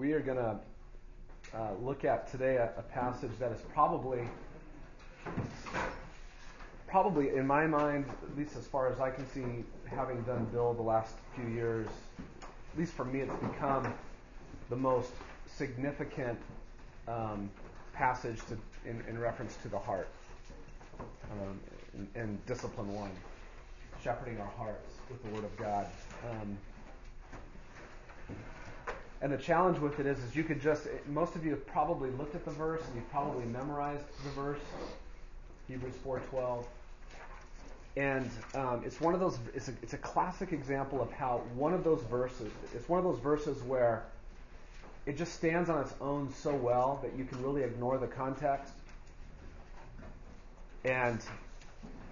We are going to uh, look at today a, a, passage that is probably, probably in my mind, at least as far as I can see, having done Bill the last few years, at least for me, it's become the most significant um, passage to, in, in, reference to the heart um, in, Discipline 1, shepherding our hearts with the Word of God. Um, and the challenge with it is, is you could just, most of you have probably looked at the verse and you've probably memorized the verse, Hebrews 4.12. And um, it's one of those, it's a, it's a classic example of how one of those verses, it's one of those verses where it just stands on its own so well that you can really ignore the context. And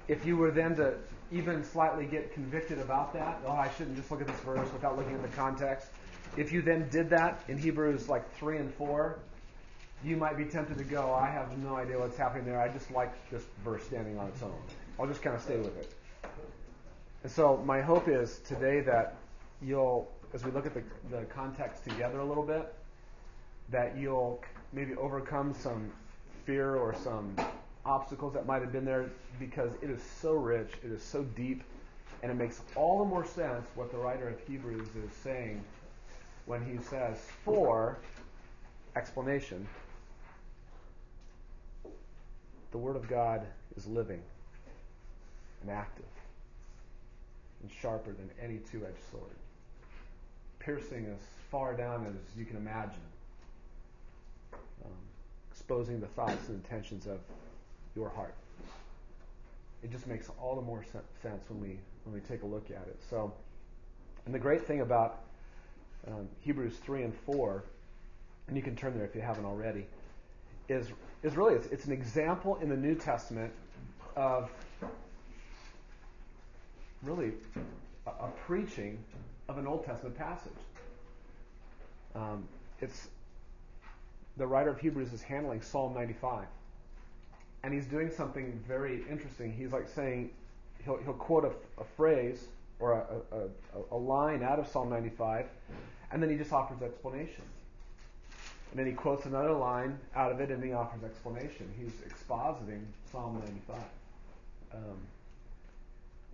if you were then to even slightly get convicted about that, oh, I shouldn't just look at this verse without looking at the context, if you then did that in Hebrews like 3 and 4, you might be tempted to go, I have no idea what's happening there. I just like this verse standing on its own. I'll just kind of stay with it. And so my hope is today that you'll, as we look at the, the context together a little bit, that you'll maybe overcome some fear or some obstacles that might have been there because it is so rich, it is so deep, and it makes all the more sense what the writer of Hebrews is saying when he says, for explanation, the Word of God is living and active and sharper than any two edged sword, piercing as far down as you can imagine, um, exposing the thoughts and intentions of your heart. It just makes all the more sense when we when we take a look at it. So, and the great thing about um, Hebrews 3 and 4, and you can turn there if you haven't already, is, is really, it's, it's an example in the New Testament of really a, a preaching of an Old Testament passage. Um, it's the writer of Hebrews is handling Psalm 95, and he's doing something very interesting. He's like saying he'll, he'll quote a, a phrase or a, a, a, line out of Psalm 95, and then he just offers explanation. And then he quotes another line out of it, and he offers explanation. He's expositing Psalm 95, um,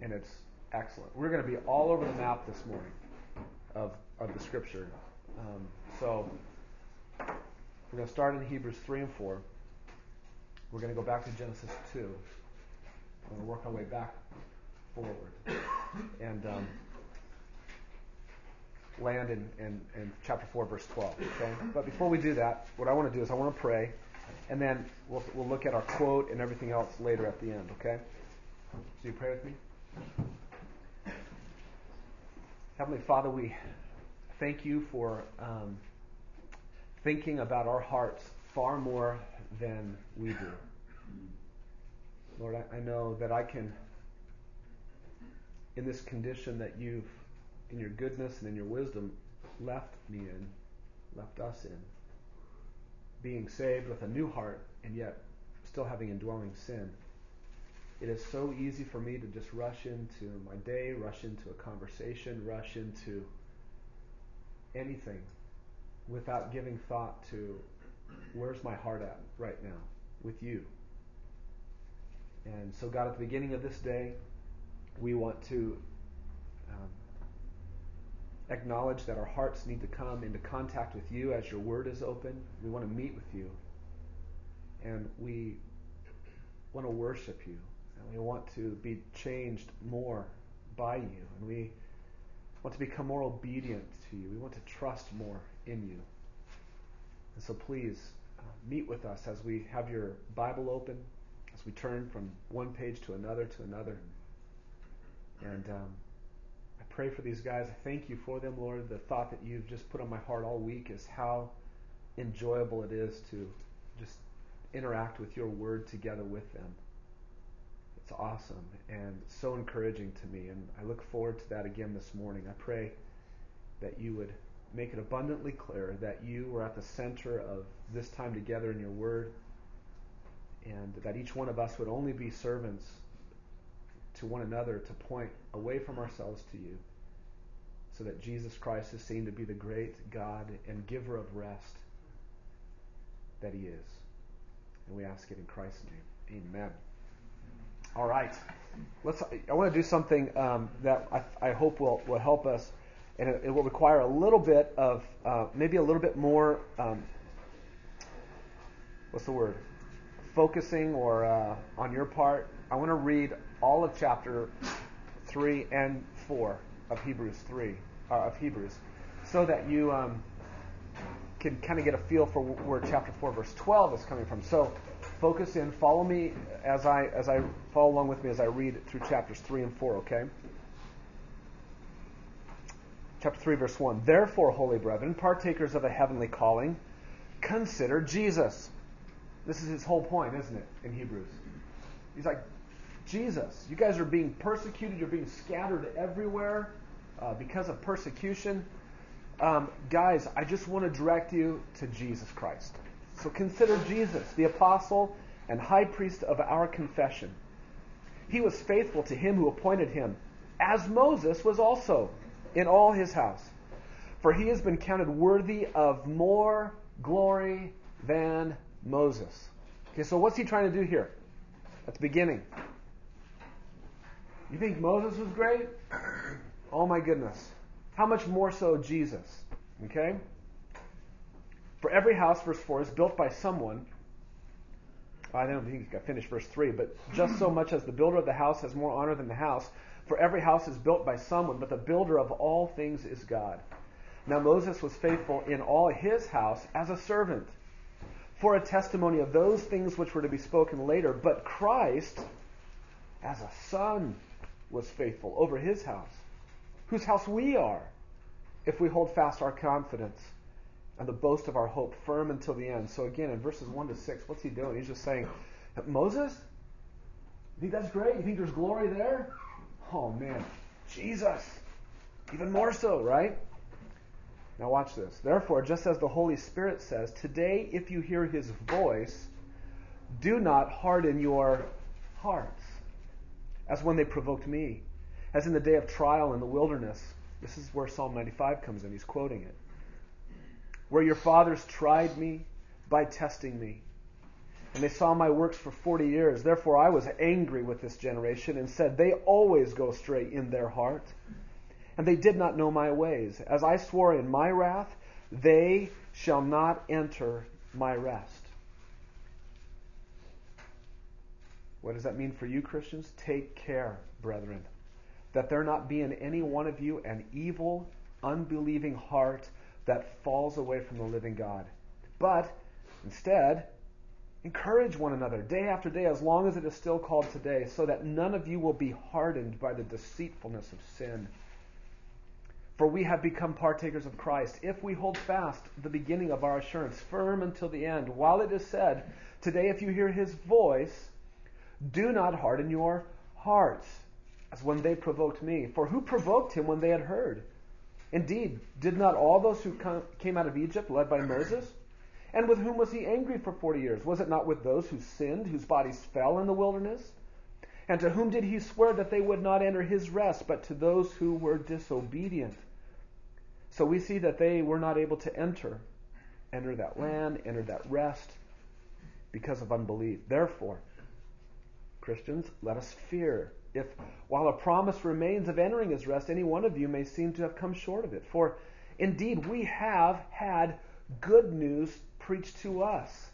and it's excellent. We're going to be all over the map this morning of of the Scripture. Um, so we're going to start in Hebrews 3 and 4. We're going to go back to Genesis 2. We're going to work our way back forward and um, land in, in, in, chapter 4, verse 12. Okay? But before we do that, what I want to do is I want to pray, and then we'll, we'll look at our quote and everything else later at the end. Okay? So you pray with me? Heavenly Father, we thank you for um, thinking about our hearts far more than we do. Lord, I, I know that I can in this condition that you've, in your goodness and in your wisdom, left me in, left us in. Being saved with a new heart and yet still having indwelling sin. It is so easy for me to just rush into my day, rush into a conversation, rush into anything without giving thought to where's my heart at right now with you. And so, God, at the beginning of this day, we want to um, acknowledge that our hearts need to come into contact with you as your word is open. We want to meet with you. And we want to worship you. And we want to be changed more by you. And we want to become more obedient to you. We want to trust more in you. And so please uh, meet with us as we have your Bible open, as we turn from one page to another to another. And um, I pray for these guys. I thank you for them, Lord. The thought that you've just put on my heart all week is how enjoyable it is to just interact with your word together with them. It's awesome and so encouraging to me. And I look forward to that again this morning. I pray that you would make it abundantly clear that you were at the center of this time together in your word and that each one of us would only be servants to one another to point away from ourselves to you so that Jesus Christ is seen to be the great God and giver of rest that he is. And we ask it in Christ's name. Amen. All right. Let's. I want to do something um, that I, I, hope will, will help us, and it, it will require a little bit of, uh, maybe a little bit more, um, what's the word? Focusing or uh, on your part. I want to read all of chapter 3 and 4 of Hebrews 3, uh, of Hebrews, so that you um, can kind of get a feel for where chapter 4, verse 12 is coming from. So focus in, follow me as I as I follow along with me as I read through chapters 3 and 4, okay? Chapter 3, verse 1. Therefore, holy brethren, partakers of a heavenly calling, consider Jesus. This is his whole point, isn't it, in Hebrews? He's like, Jesus, you guys are being persecuted, you're being scattered everywhere uh, because of persecution. Um, guys, I just want to direct you to Jesus Christ. So consider Jesus, the apostle and high priest of our confession. He was faithful to him who appointed him, as Moses was also in all his house. For he has been counted worthy of more glory than Moses. Okay, so what's he trying to do here? At the beginning, you think Moses was great? Oh my goodness. How much more so Jesus? Okay? For every house, verse 4, is built by someone. I don't think I finished verse 3, but just so much as the builder of the house has more honor than the house, for every house is built by someone, but the builder of all things is God. Now Moses was faithful in all his house as a servant for a testimony of those things which were to be spoken later, but Christ as a son was faithful over his house, whose house we are, if we hold fast our confidence and the boast of our hope firm until the end. So again, in verses 1 to 6, what's he doing? He's just saying, Moses, you think that's great? You think there's glory there? Oh man, Jesus, even more so, right? Now watch this. Therefore, just as the Holy Spirit says, today if you hear his voice, do not harden your hearts as when they provoked me, as in the day of trial in the wilderness. This is where Psalm 95 comes in. He's quoting it. Where your fathers tried me by testing me. And they saw my works for 40 years. Therefore I was angry with this generation and said, They always go astray in their heart. And they did not know my ways. As I swore in my wrath, they shall not enter my rest. What does that mean for you, Christians? Take care, brethren, that there not be in any one of you an evil, unbelieving heart that falls away from the living God. But instead, encourage one another day after day, as long as it is still called today, so that none of you will be hardened by the deceitfulness of sin. For we have become partakers of Christ if we hold fast the beginning of our assurance firm until the end. While it is said, Today, if you hear his voice, do not harden your hearts, as when they provoked me. For who provoked him when they had heard? Indeed, did not all those who came out of Egypt led by Moses? And with whom was he angry for forty years? Was it not with those who sinned, whose bodies fell in the wilderness? And to whom did he swear that they would not enter his rest, but to those who were disobedient? So we see that they were not able to enter, enter that land, enter that rest, because of unbelief. Therefore, Christians, let us fear. If, while a promise remains of entering his rest, any one of you may seem to have come short of it. For indeed, we have had good news preached to us,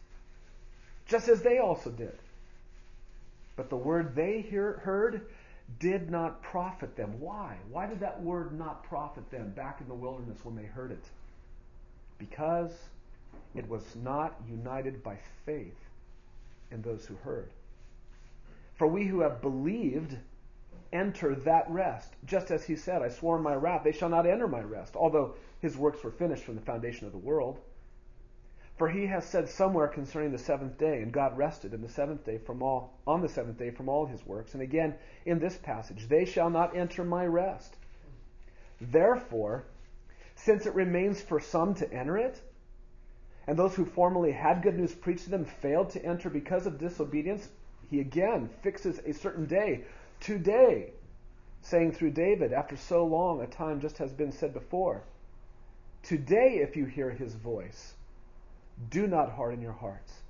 just as they also did. But the word they hear, heard did not profit them. Why? Why did that word not profit them back in the wilderness when they heard it? Because it was not united by faith in those who heard. For we who have believed enter that rest. Just as he said, I swore in my wrath, they shall not enter my rest, although his works were finished from the foundation of the world. For he has said somewhere concerning the seventh day, and God rested in the seventh day from all on the seventh day from all his works. And again in this passage, they shall not enter my rest. Therefore, since it remains for some to enter it, and those who formerly had good news preached to them failed to enter because of disobedience, he again fixes a certain day. Today, saying through David, after so long a time just has been said before, Today, if you hear his voice, do not harden your hearts.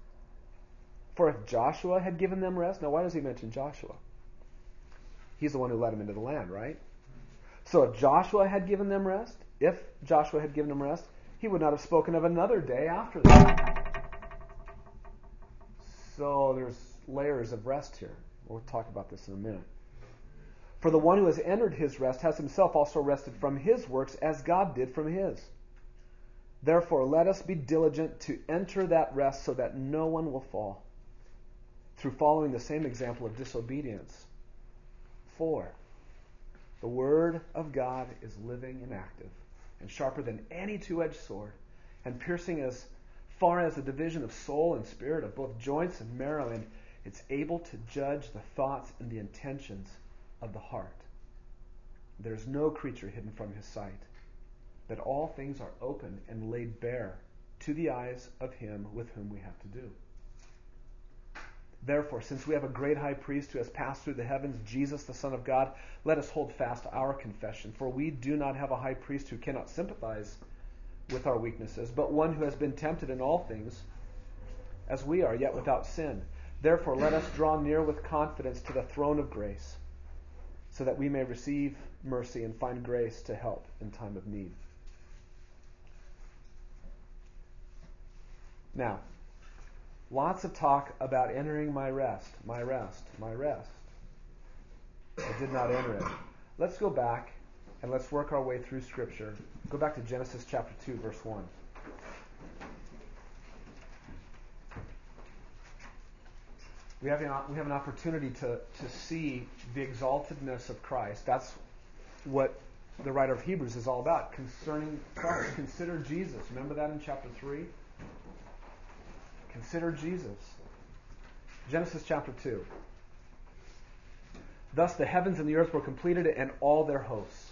For if Joshua had given them rest, now why does he mention Joshua? He's the one who led them into the land, right? So if Joshua had given them rest, if Joshua had given them rest, he would not have spoken of another day after that. So there's layers of rest here. We'll talk about this in a minute. For the one who has entered his rest has himself also rested from his works as God did from his. Therefore, let us be diligent to enter that rest so that no one will fall through following the same example of disobedience. 4. The Word of God is living and active and sharper than any two edged sword and piercing as far as the division of soul and spirit, of both joints and marrow, and it's able to judge the thoughts and the intentions of the heart. There's no creature hidden from his sight that all things are open and laid bare to the eyes of him with whom we have to do. Therefore, since we have a great high priest who has passed through the heavens, Jesus, the Son of God, let us hold fast our confession. For we do not have a high priest who cannot sympathize with our weaknesses, but one who has been tempted in all things, as we are, yet without sin. Therefore, let us draw near with confidence to the throne of grace, so that we may receive mercy and find grace to help in time of need. Now, lots of talk about entering my rest, my rest, my rest. I did not enter it. Let's go back and let's work our way through Scripture. Go back to Genesis chapter 2, verse 1. We have, an, we have an opportunity to, to see the exaltedness of Christ. That's what the writer of Hebrews is all about. Concerning Christ, consider Jesus. Remember that in chapter 3? Consider Jesus. Genesis chapter 2. Thus the heavens and the earth were completed and all their hosts.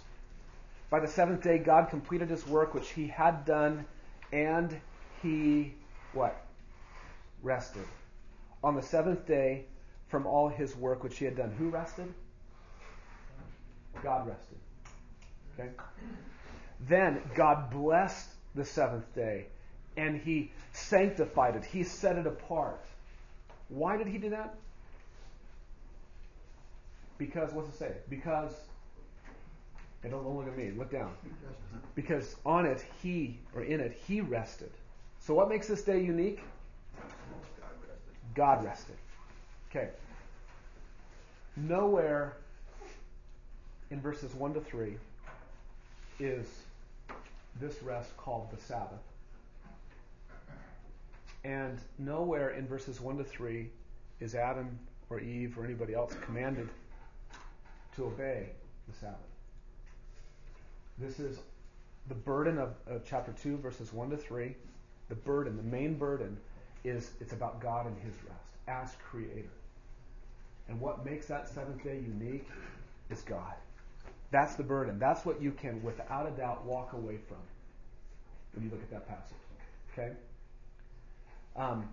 By the seventh day God completed his work which he had done and he what? Rested. On the seventh day from all his work which he had done. Who rested? God rested. Okay? Then God blessed the seventh day and he sanctified it. He set it apart. Why did he do that? Because, what's it say? Because, and don't look at me, look down. Because on it, he, or in it, he rested. So what makes this day unique? God rested. Okay. Nowhere in verses 1 to 3 is this rest called the Sabbath. And nowhere in verses 1 to 3 is Adam or Eve or anybody else commanded to obey the Sabbath. This is the burden of, of, chapter 2, verses 1 to 3. The burden, the main burden, is it's about God and His rest as Creator. And what makes that seventh day unique is God. That's the burden. That's what you can, without a doubt, walk away from when you look at that passage. Okay? Um,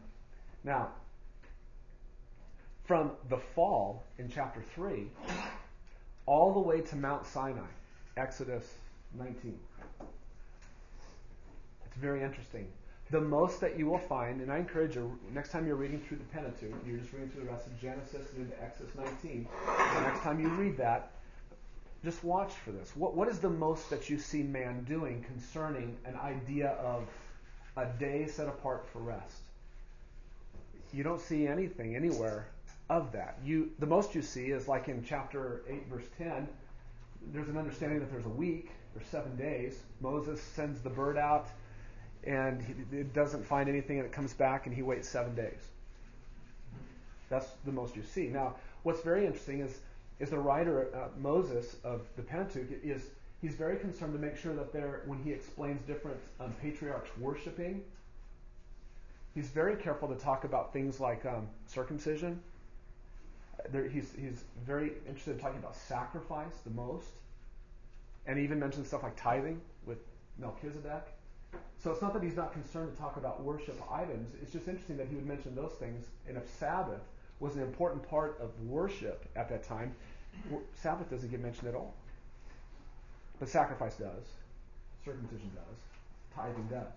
now, from the fall in chapter 3 all the way to Mount Sinai, Exodus 19. It's very interesting. The most that you will find, and I encourage you, next time you're reading through the Pentateuch, you're just reading through the rest of Genesis and into Exodus 19. The next time you read that, just watch for this. What, what is the most that you see man doing concerning an idea of a day set apart for rest? you don't see anything anywhere of that. You, the most you see is like in chapter 8, verse 10, there's an understanding that there's a week, there's seven days. Moses sends the bird out, and he, it doesn't find anything, and it comes back, and he waits seven days. That's the most you see. Now, what's very interesting is, is the writer, uh, Moses of the Pentateuch, is he's very concerned to make sure that there, when he explains different um, patriarchs worshiping, he's very careful to talk about things like um, circumcision. There, he's, he's very interested in talking about sacrifice the most, and even mentions stuff like tithing with Melchizedek. So it's not that he's not concerned to talk about worship items. It's just interesting that he would mention those things. And if Sabbath was an important part of worship at that time, Sabbath doesn't get mentioned at all. But sacrifice does, circumcision does, tithing does.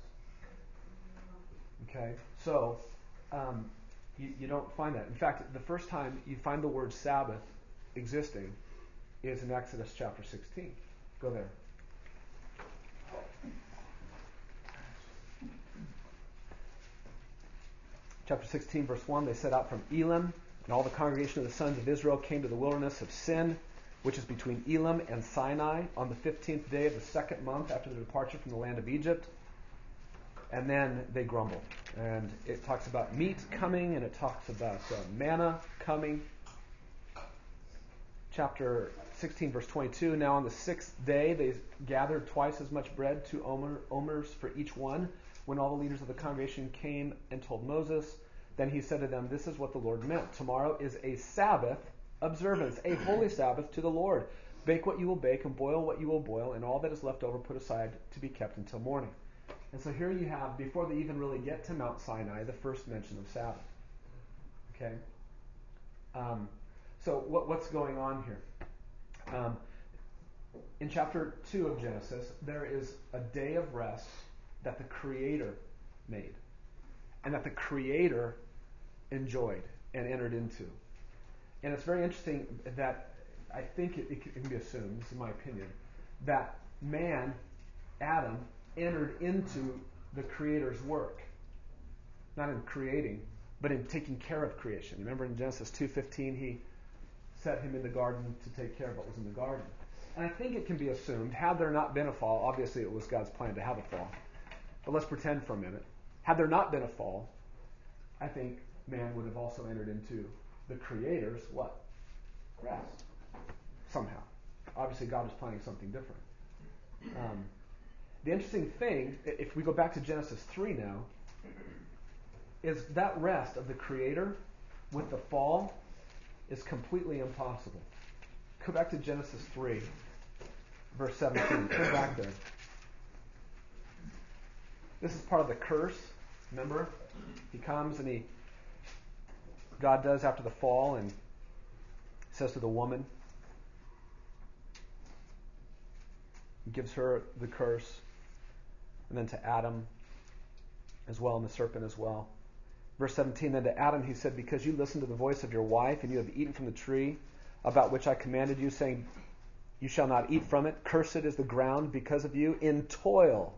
Okay? So, um, you, you don't find that. In fact, the first time you find the word Sabbath existing is in Exodus chapter 16. Go there. Chapter 16, verse 1 They set out from Elim, and all the congregation of the sons of Israel came to the wilderness of Sin, which is between Elim and Sinai, on the 15th day of the second month after the departure from the land of Egypt. And then they grumbled. And it talks about meat coming, and it talks about uh, manna coming. Chapter 16, verse 22. Now on the sixth day they gathered twice as much bread, two omer, omers for each one. When all the leaders of the congregation came and told Moses, then he said to them, This is what the Lord meant. Tomorrow is a Sabbath observance, a holy Sabbath to the Lord. Bake what you will bake and boil what you will boil, and all that is left over put aside to be kept until morning. And so here you have, before they even really get to Mount Sinai, the first mention of Sabbath. Okay? Um, so what, what's going on here? Um, in chapter 2 of Genesis, there is a day of rest that the Creator made and that the Creator enjoyed and entered into. And it's very interesting that I think it, it can be assumed, this is my opinion, that man, Adam, entered into the Creator's work. Not in creating, but in taking care of creation. Remember in Genesis 2.15, he set him in the garden to take care of what was in the garden. And I think it can be assumed, had there not been a fall, obviously it was God's plan to have a fall, but let's pretend for a minute. Had there not been a fall, I think man would have also entered into the Creator's what? Rest. Somehow. Obviously, God is planning something different. Um, the interesting thing, if we go back to Genesis 3 now, is that rest of the Creator with the fall is completely impossible. Go back to Genesis 3, verse 17. Turn back there. This is part of the curse. Remember? He comes and he, God does after the fall, and says to the woman, gives her the curse, and then to Adam as well, and the serpent as well. Verse 17 Then to Adam he said, Because you listened to the voice of your wife, and you have eaten from the tree about which I commanded you, saying, You shall not eat from it. Cursed is the ground because of you. In toil,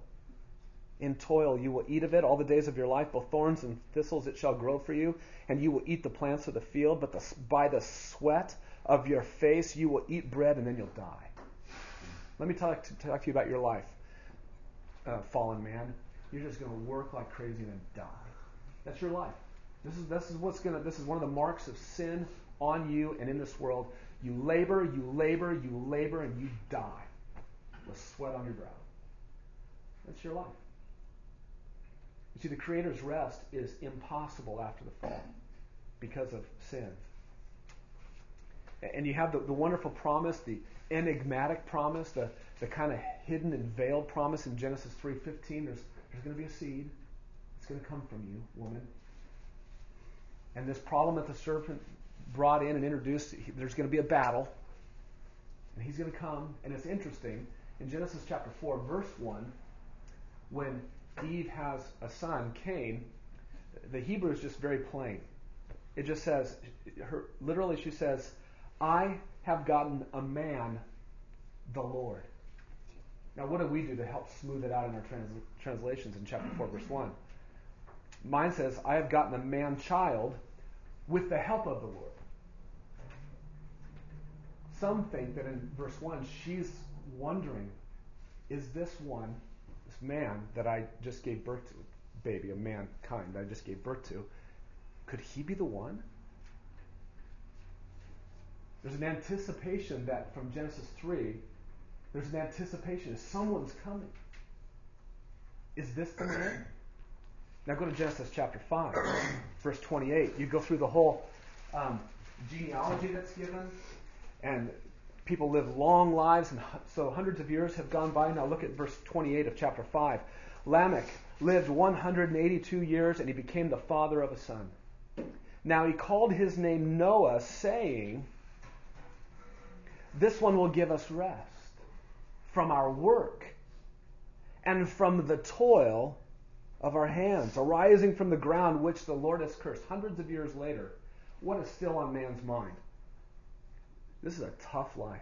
in toil you will eat of it all the days of your life. Both thorns and thistles it shall grow for you, and you will eat the plants of the field. But the, by the sweat of your face you will eat bread, and then you'll die. Let me talk to, talk to you about your life, uh, fallen man. You're just going to work like crazy and then die. That's your life. This is this is what's gonna this is one of the marks of sin on you and in this world. You labor, you labor, you labor, and you die with sweat on your brow. That's your life. See, the Creator's rest is impossible after the fall because of sin. And you have the, the wonderful promise, the enigmatic promise, the, the kind of hidden and veiled promise in Genesis 3.15. There's, there's going to be a seed It's going to come from you, woman. And this problem that the serpent brought in and introduced, there's going to be a battle. And he's going to come. And it's interesting. In Genesis chapter 4, verse 1, when Eve has a son, Cain, the Hebrew is just very plain. It just says, her, literally, she says, I have gotten a man, the Lord. Now, what do we do to help smooth it out in our trans- translations in chapter 4, verse 1? Mine says, I have gotten a man child with the help of the Lord. Some think that in verse 1, she's wondering, is this one, man that I just gave birth to, baby, a mankind that I just gave birth to, could he be the one? There's an anticipation that from Genesis 3, there's an anticipation someone's coming. Is this the man? Now go to Genesis chapter 5, verse 28. You go through the whole um, genealogy that's given, and people live long lives, and so hundreds of years have gone by. Now look at verse 28 of chapter 5. Lamech lived 182 years, and he became the father of a son. Now he called his name Noah, saying, this one will give us rest from our work and from the toil of our hands, arising from the ground which the Lord has cursed. Hundreds of years later, what is still on man's mind? This is a tough life.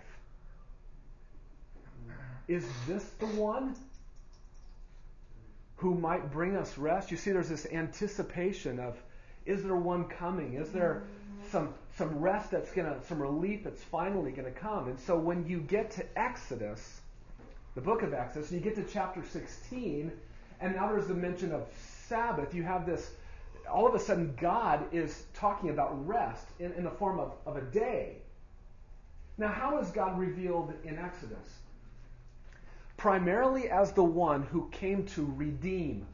Is this the one who might bring us rest? You see, there's this anticipation of is there one coming? Is there some some rest that's gonna some relief that's finally gonna come? And so when you get to Exodus, the book of Exodus, and you get to chapter 16, and now there's the mention of Sabbath, you have this all of a sudden God is talking about rest in, in the form of, of a day. Now, how is God revealed in Exodus? Primarily as the one who came to redeem.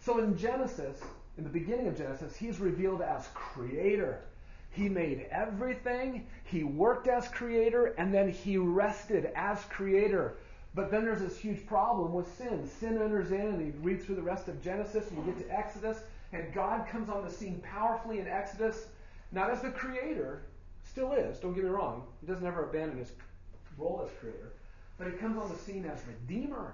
So in Genesis, in the beginning of Genesis, he's revealed as creator. He made everything, he worked as creator, and then he rested as creator. But then there's this huge problem with sin. Sin enters in, and you read through the rest of Genesis, and you get to Exodus, and God comes on the scene powerfully in Exodus, not as the creator, still is, don't get me wrong. He doesn't ever abandon his role as creator. But he comes on the scene as redeemer.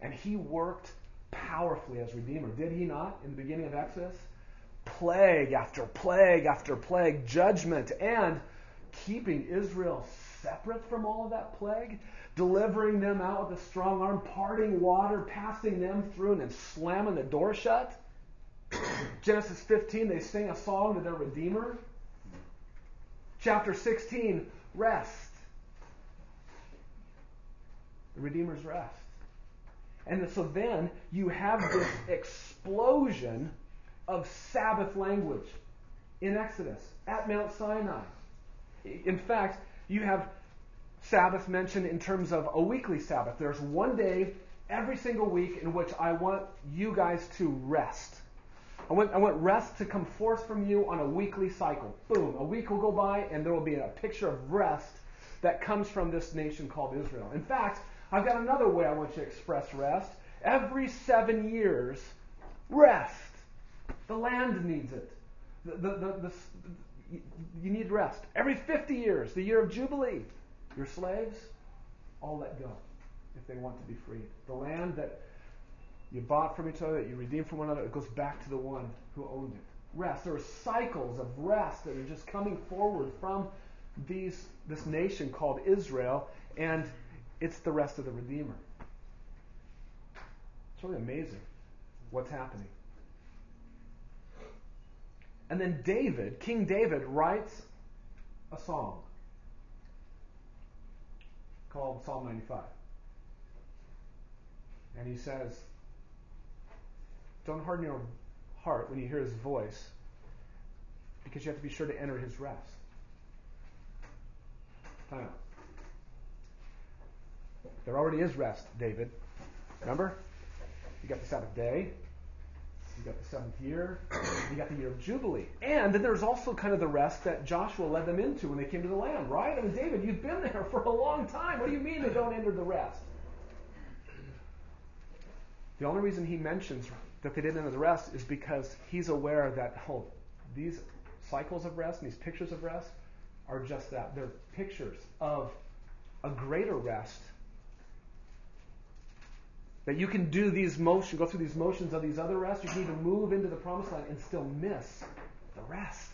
And he worked powerfully as redeemer. Did he not in the beginning of Exodus? Plague after plague after plague, judgment, and keeping Israel separate from all of that plague, delivering them out with a strong arm, parting water, passing them through, and then slamming the door shut. Genesis 15, they sing a song to their Redeemer. Chapter 16, rest. The Redeemer's rest. And so then you have this explosion of Sabbath language in Exodus at Mount Sinai. In fact, you have Sabbath mentioned in terms of a weekly Sabbath. There's one day every single week in which I want you guys to rest. I want, I want rest to come forth from you on a weekly cycle. Boom, a week will go by and there will be a picture of rest that comes from this nation called Israel. In fact, I've got another way I want you to express rest. Every seven years, rest. The land needs it. The, the, the, the, you need rest. Every 50 years, the year of Jubilee, your slaves all let go if they want to be freed. The land that you bought from each other, you redeemed from one another, it goes back to the one who owned it. Rest. There are cycles of rest that are just coming forward from these this nation called Israel, and it's the rest of the Redeemer. It's really amazing what's happening. And then David, King David, writes a song called Psalm 95. And he says, Don't harden your heart when you hear his voice, because you have to be sure to enter his rest. Time out. There already is rest, David. Remember? You got the Sabbath day. You got the seventh year. You got the year of Jubilee. And then there's also kind of the rest that Joshua led them into when they came to the land, right? I mean, David, you've been there for a long time. What do you mean they don't enter the rest? The only reason he mentions that they didn't enter the rest is because he's aware that, oh, these cycles of rest and these pictures of rest are just that. They're pictures of a greater rest that you can do these motions, go through these motions of these other rests. You can even move into the promised land and still miss the rest.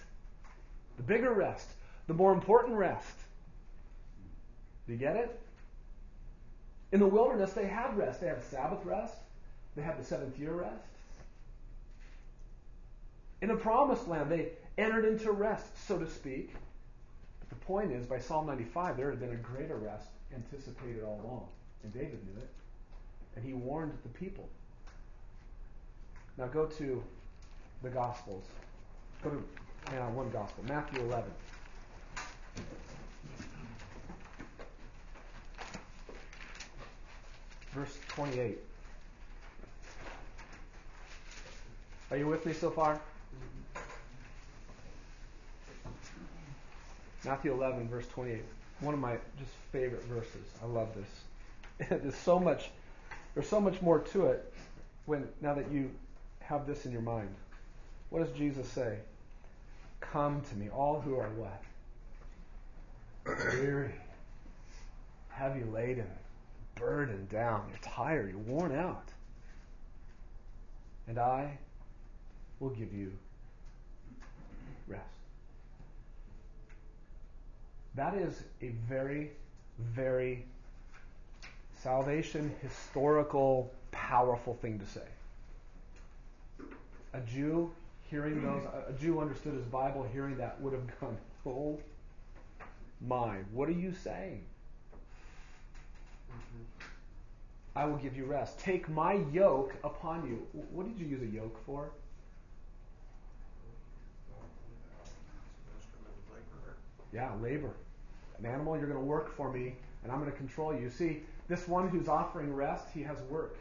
The bigger rest. The more important rest. Do you get it? In the wilderness, they had rest. They had Sabbath rest. They had the seventh year rest. In the promised land, they entered into rest, so to speak. But the point is, by Psalm 95, there had been a greater rest anticipated all along. And David knew it and he warned the people. Now go to the Gospels. Go to uh, one Gospel, Matthew 11. Verse 28. Are you with me so far? Matthew 11, verse 28. One of my just favorite verses. I love this. There's so much there's so much more to it when now that you have this in your mind. What does Jesus say? Come to me, all who are what? weary, heavy laden, burdened down. You're tired. You're worn out. And I will give you rest. That is a very, very salvation historical, powerful thing to say. A Jew hearing those, a Jew understood his Bible, hearing that would have gone, oh my, what are you saying? I will give you rest. Take my yoke upon you. What did you use a yoke for? Yeah, labor. An animal, you're going to work for me, and I'm going to control you. See, this one who's offering rest, he has work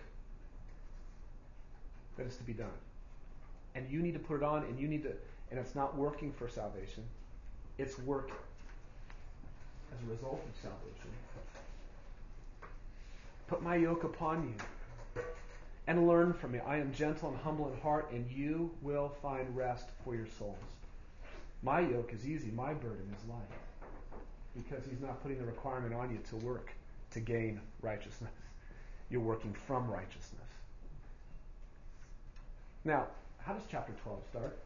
that is to be done. And you need to put it on, and you need to, and it's not working for salvation, it's work as a result of salvation. Put my yoke upon you and learn from me. I am gentle and humble in heart, and you will find rest for your souls. My yoke is easy, my burden is light. Because he's not putting the requirement on you to work to gain righteousness. You're working from righteousness. Now, how does chapter 12 start?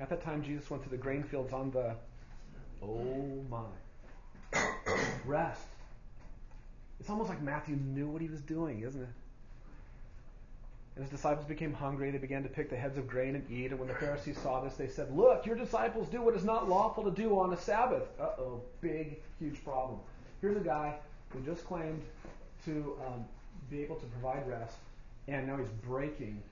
At that time, Jesus went to the grain fields on the, oh my, rest. It's almost like Matthew knew what he was doing, isn't it? And his disciples became hungry. They began to pick the heads of grain and eat. And when the Pharisees saw this, they said, Look, your disciples do what is not lawful to do on a Sabbath. Uh oh, big, huge problem. Here's a guy who just claimed to um, be able to provide rest, and now he's breaking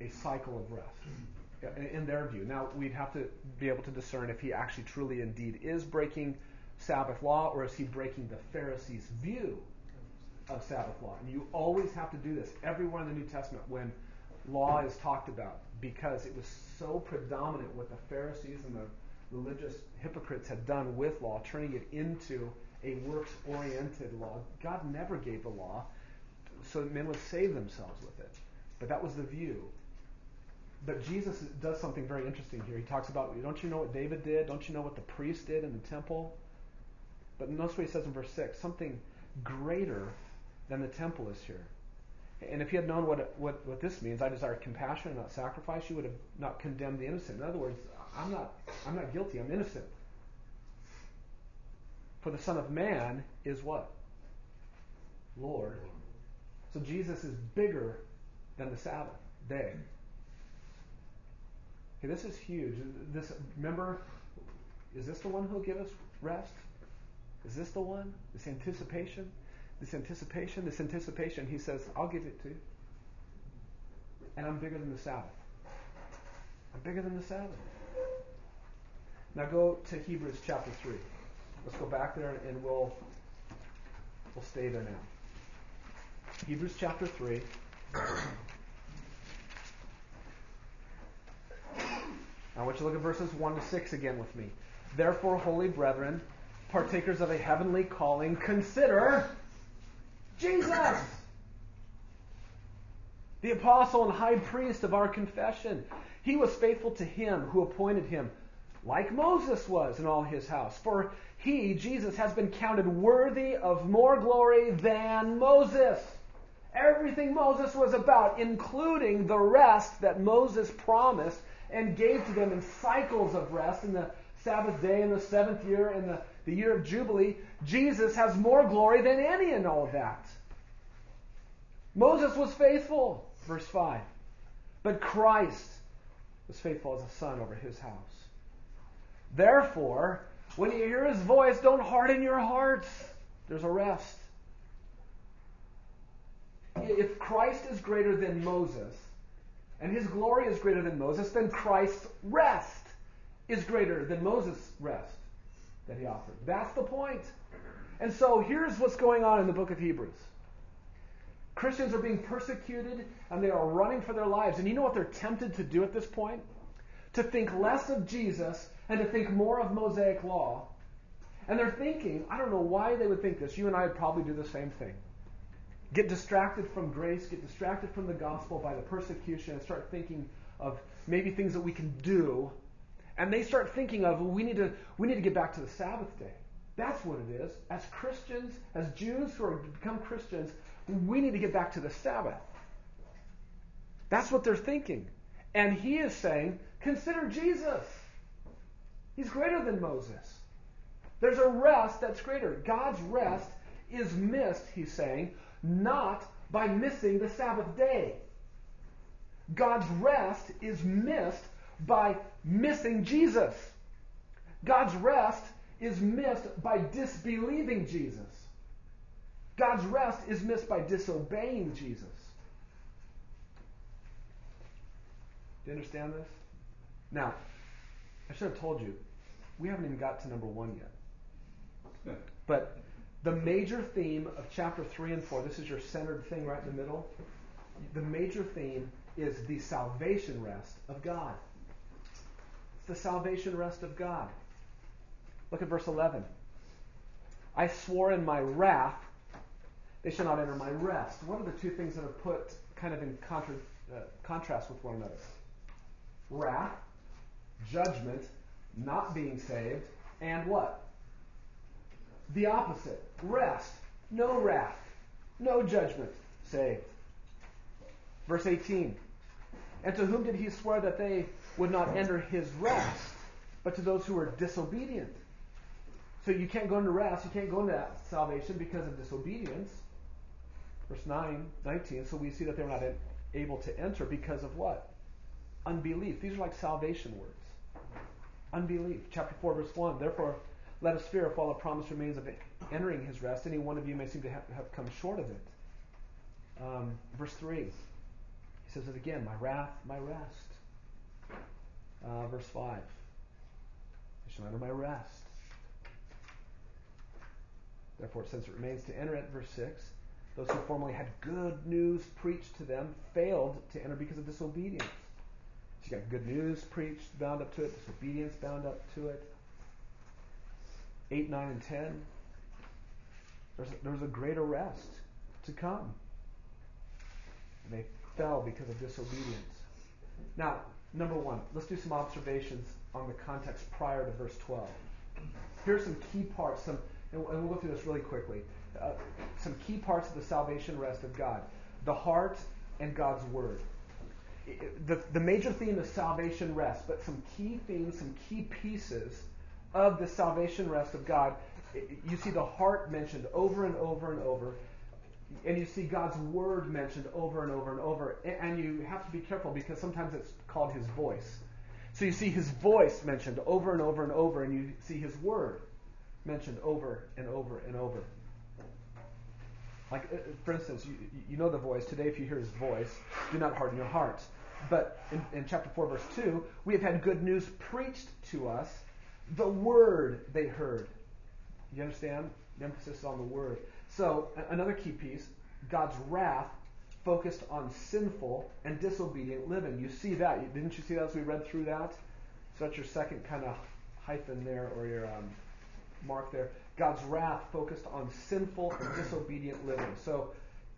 a cycle of rest in their view. Now, we'd have to be able to discern if he actually truly indeed is breaking Sabbath law or is he breaking the Pharisees' view of Sabbath law. And you always have to do this everywhere in the New Testament when law is talked about because it was so predominant what the Pharisees and the religious hypocrites had done with law, turning it into a works oriented law. God never gave the law so that men would save themselves with it. But that was the view. But Jesus does something very interesting here. He talks about, don't you know what David did? Don't you know what the priest did in the temple? But notice what he says in verse 6 something greater than the temple is here. And if you had known what, what, what this means, I desire compassion and not sacrifice, you would have not condemned the innocent. In other words, I'm not, I'm not guilty, I'm innocent. For the Son of Man is what? Lord. So Jesus is bigger than the Sabbath day. Okay, this is huge. This remember, is this the one who'll give us rest? Is this the one? This anticipation? This anticipation, this anticipation, he says, I'll give it to you. And I'm bigger than the Sabbath. I'm bigger than the Sabbath. Now go to Hebrews chapter 3. Let's go back there and we'll we'll stay there now. Hebrews chapter 3. I want you to look at verses 1 to 6 again with me. Therefore, holy brethren, partakers of a heavenly calling, consider Jesus, the apostle and high priest of our confession. He was faithful to him who appointed him, like Moses was in all his house. For he, Jesus, has been counted worthy of more glory than Moses. Everything Moses was about, including the rest that Moses promised and gave to them in cycles of rest in the Sabbath day in the seventh year in the, the year of Jubilee, Jesus has more glory than any in all of that. Moses was faithful, verse 5. But Christ was faithful as a son over his house. Therefore, when you hear his voice, don't harden your hearts. There's a rest. If Christ is greater than Moses, and his glory is greater than Moses, then Christ's rest is greater than Moses' rest that he offered. That's the point. And so here's what's going on in the book of Hebrews. Christians are being persecuted and they are running for their lives. And you know what they're tempted to do at this point? To think less of Jesus and to think more of Mosaic law. And they're thinking, I don't know why they would think this. You and I would probably do the same thing. Get distracted from grace, get distracted from the gospel by the persecution, and start thinking of maybe things that we can do And they start thinking of, well, we need to, we need to get back to the Sabbath day. That's what it is. As Christians, as Jews who have become Christians, we need to get back to the Sabbath. That's what they're thinking. And he is saying, consider Jesus. He's greater than Moses. There's a rest that's greater. God's rest is missed, he's saying, not by missing the Sabbath day. God's rest is missed by missing Jesus. God's rest is missed by disbelieving Jesus. God's rest is missed by disobeying Jesus. Do you understand this? Now, I should have told you, we haven't even got to number one yet. But the major theme of chapter 3 and 4, this is your centered thing right in the middle. The major theme is the salvation rest of God. It's the salvation rest of God. Look at verse 11. I swore in my wrath, they shall not enter my rest. What are the two things that are put kind of in contra, uh, contrast with one another? Wrath, judgment, not being saved, and what? The opposite rest, no wrath, no judgment, saved. Verse 18 And to whom did he swear that they would not enter his rest, but to those who were disobedient? So you can't go into rest, you can't go into salvation because of disobedience. Verse 9, 19. So we see that they were not able to enter because of what? Unbelief. These are like salvation words. Unbelief. Chapter 4, verse 1. Therefore, let us fear if all the promise remains of entering his rest, any one of you may seem to have, have come short of it. Um, verse 3. He says it again My wrath, my rest. Uh, verse 5. I shall enter my rest. Therefore, since it remains to enter it, verse 6, those who formerly had good news preached to them failed to enter because of disobedience. So you got good news preached, bound up to it, disobedience bound up to it. 8, 9, and 10. There's a, there was a greater rest to come. And they fell because of disobedience. Now, number one, let's do some observations on the context prior to verse 12. Here are some key parts, some and we'll go through this really quickly. Uh, some key parts of the salvation rest of God the heart and God's word. The, the major theme is salvation rest, but some key themes, some key pieces of the salvation rest of God. You see the heart mentioned over and over and over, and you see God's word mentioned over and over and over. And you have to be careful because sometimes it's called his voice. So you see his voice mentioned over and over and over, and you see his word mentioned over and over and over. Like, uh, for instance, you, you know the voice. Today, if you hear his voice, do not harden your hearts. But in, in chapter 4, verse 2, we have had good news preached to us, the word they heard. You understand? The emphasis is on the word. So, another key piece God's wrath focused on sinful and disobedient living. You see that. Didn't you see that as we read through that? So that's your second kind of hyphen there, or your um, mark there. God's wrath focused on sinful and disobedient living. So,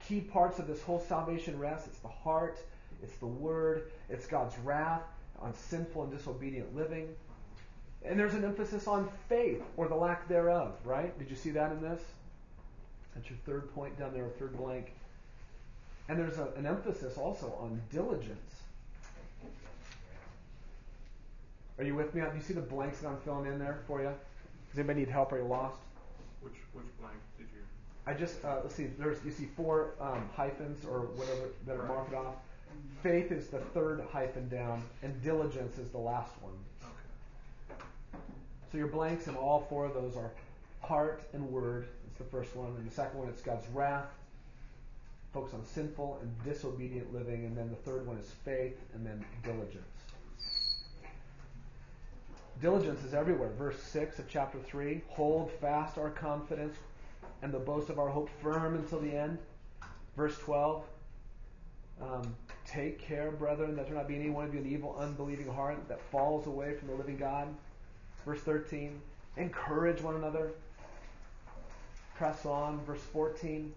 key parts of this whole salvation rest it's the heart, it's the word, it's God's wrath on sinful and disobedient living. And there's an emphasis on faith or the lack thereof, right? Did you see that in this? That's your third point down there, third blank. And there's a, an emphasis also on diligence. Are you with me? Do you see the blanks that I'm filling in there for you? Does anybody need help? Are you lost? Which which blank did you? I just uh, let's see. There's you see four um, hyphens or whatever that are marked off. Faith is the third hyphen down, and diligence is the last one. Okay. So your blanks in all four of those are heart and word. It's the first one, and the second one it's God's wrath. Focus on sinful and disobedient living, and then the third one is faith, and then diligence. Diligence is everywhere. Verse 6 of chapter 3 hold fast our confidence and the boast of our hope firm until the end. Verse 12 um, take care, brethren, that there not be any one of you an evil, unbelieving heart that falls away from the living God. Verse 13 encourage one another. Press on. Verse 14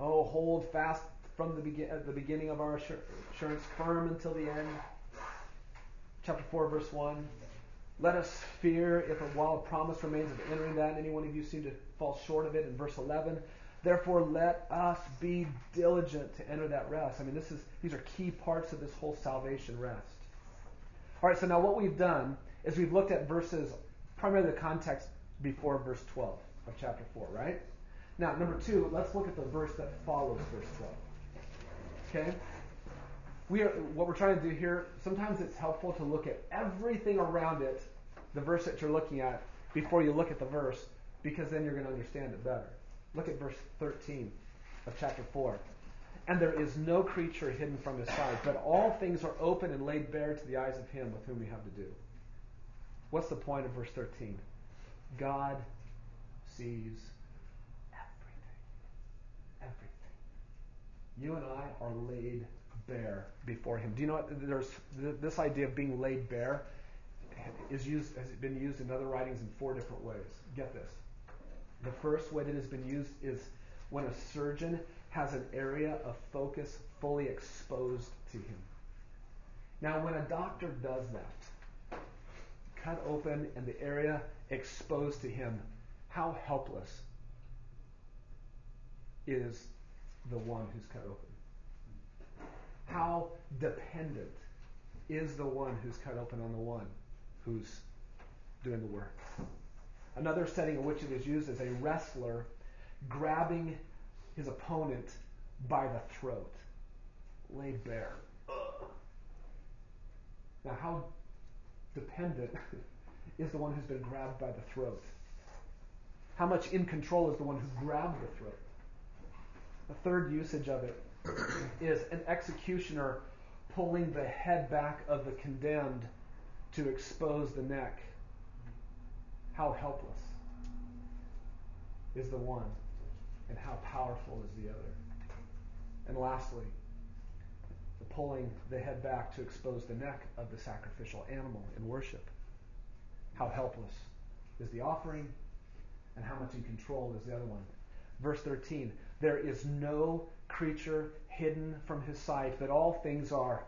oh, hold fast from the, be- the beginning of our assurance firm until the end chapter 4, verse 1. Let us fear if a while promise remains of entering that. and Any one of you seem to fall short of it in verse 11. Therefore, let us be diligent to enter that rest. I mean, this is these are key parts of this whole salvation rest. All right, so now what we've done is we've looked at verses, primarily the context before verse 12 of chapter 4, right? Now, number two, let's look at the verse that follows verse 12. Okay? We are, what we're trying to do here, sometimes it's helpful to look at everything around it, the verse that you're looking at, before you look at the verse, because then you're going to understand it better. Look at verse 13 of chapter 4. And there is no creature hidden from his sight, but all things are open and laid bare to the eyes of him with whom we have to do. What's the point of verse 13? God sees everything. Everything. You and I are laid bare before him. Do you know what? There's this idea of being laid bare is used has been used in other writings in four different ways. Get this. The first way that has been used is when a surgeon has an area of focus fully exposed to him. Now, when a doctor does that, cut open and the area exposed to him, how helpless is the one who's cut open? How dependent is the one who's cut open on the one who's doing the work? Another setting in which it is used is a wrestler grabbing his opponent by the throat, laid bare. Now, how dependent is the one who's been grabbed by the throat? How much in control is the one who grabbed the throat? The third usage of it is an executioner pulling the head back of the condemned to expose the neck. How helpless is the one, and how powerful is the other. And lastly, the pulling the head back to expose the neck of the sacrificial animal in worship. How helpless is the offering, and how much in control is the other one. Verse 13 There is no creature hidden from his sight, but all things are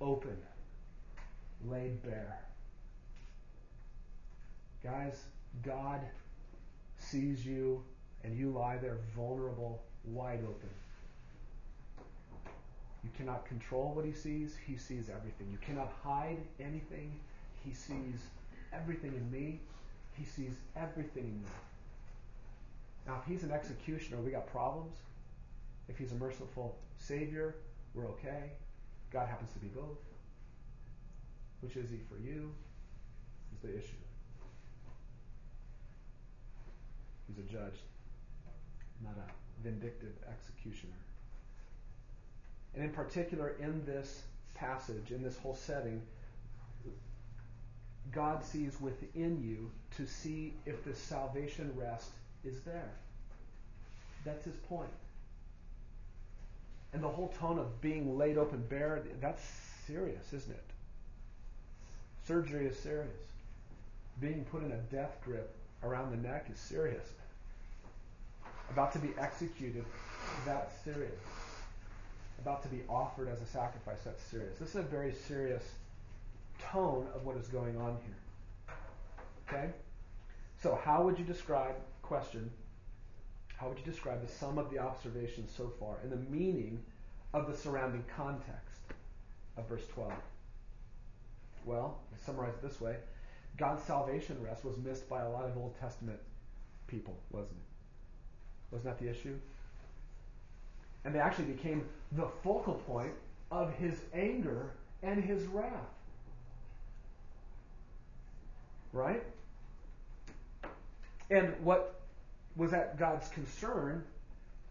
open, laid bare. Guys, God sees you and you lie there vulnerable, wide open. You cannot control what he sees. He sees everything. You cannot hide anything. He sees everything in me. He sees everything in you. Now, if he's an executioner, we got problems. If he's a merciful Savior, we're okay. God happens to be both. Which is he for you? Is the issue. He's a judge, not a vindictive executioner. And in particular, in this passage, in this whole setting, God sees within you to see if the salvation rest is there. That's his point. And the whole tone of being laid open bare, that's serious, isn't it? Surgery is serious. Being put in a death grip around the neck is serious. About to be executed, that's serious. About to be offered as a sacrifice, that's serious. This is a very serious tone of what is going on here. Okay? So, how would you describe, question, how would you describe the sum of the observations so far and the meaning of the surrounding context of verse 12? Well, I summarize it this way God's salvation rest was missed by a lot of Old Testament people, wasn't it? Wasn't that the issue? And they actually became the focal point of his anger and his wrath. Right? And what was at God's concern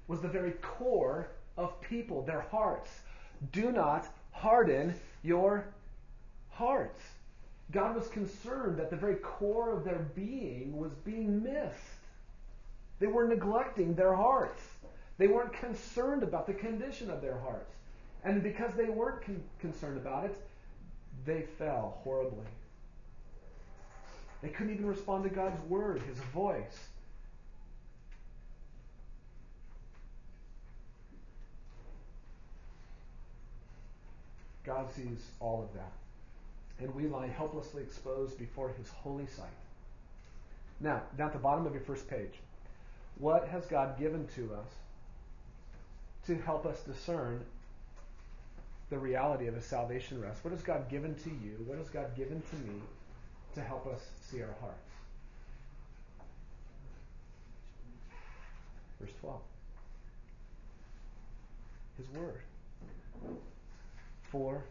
was the very core of people, their hearts. Do not harden your hearts. God was concerned that the very core of their being was being missed. They were neglecting their hearts. They weren't concerned about the condition of their hearts. And because they weren't con- concerned about it, they fell horribly. They couldn't even respond to God's word, his voice. God sees all of that. and we lie helplessly exposed before his holy sight. Now, down at the bottom of your first page, what has God given to us to help us discern the reality of his salvation rest? What has God given to you? What has God given to me to help us see our hearts? Verse 12. His Word. For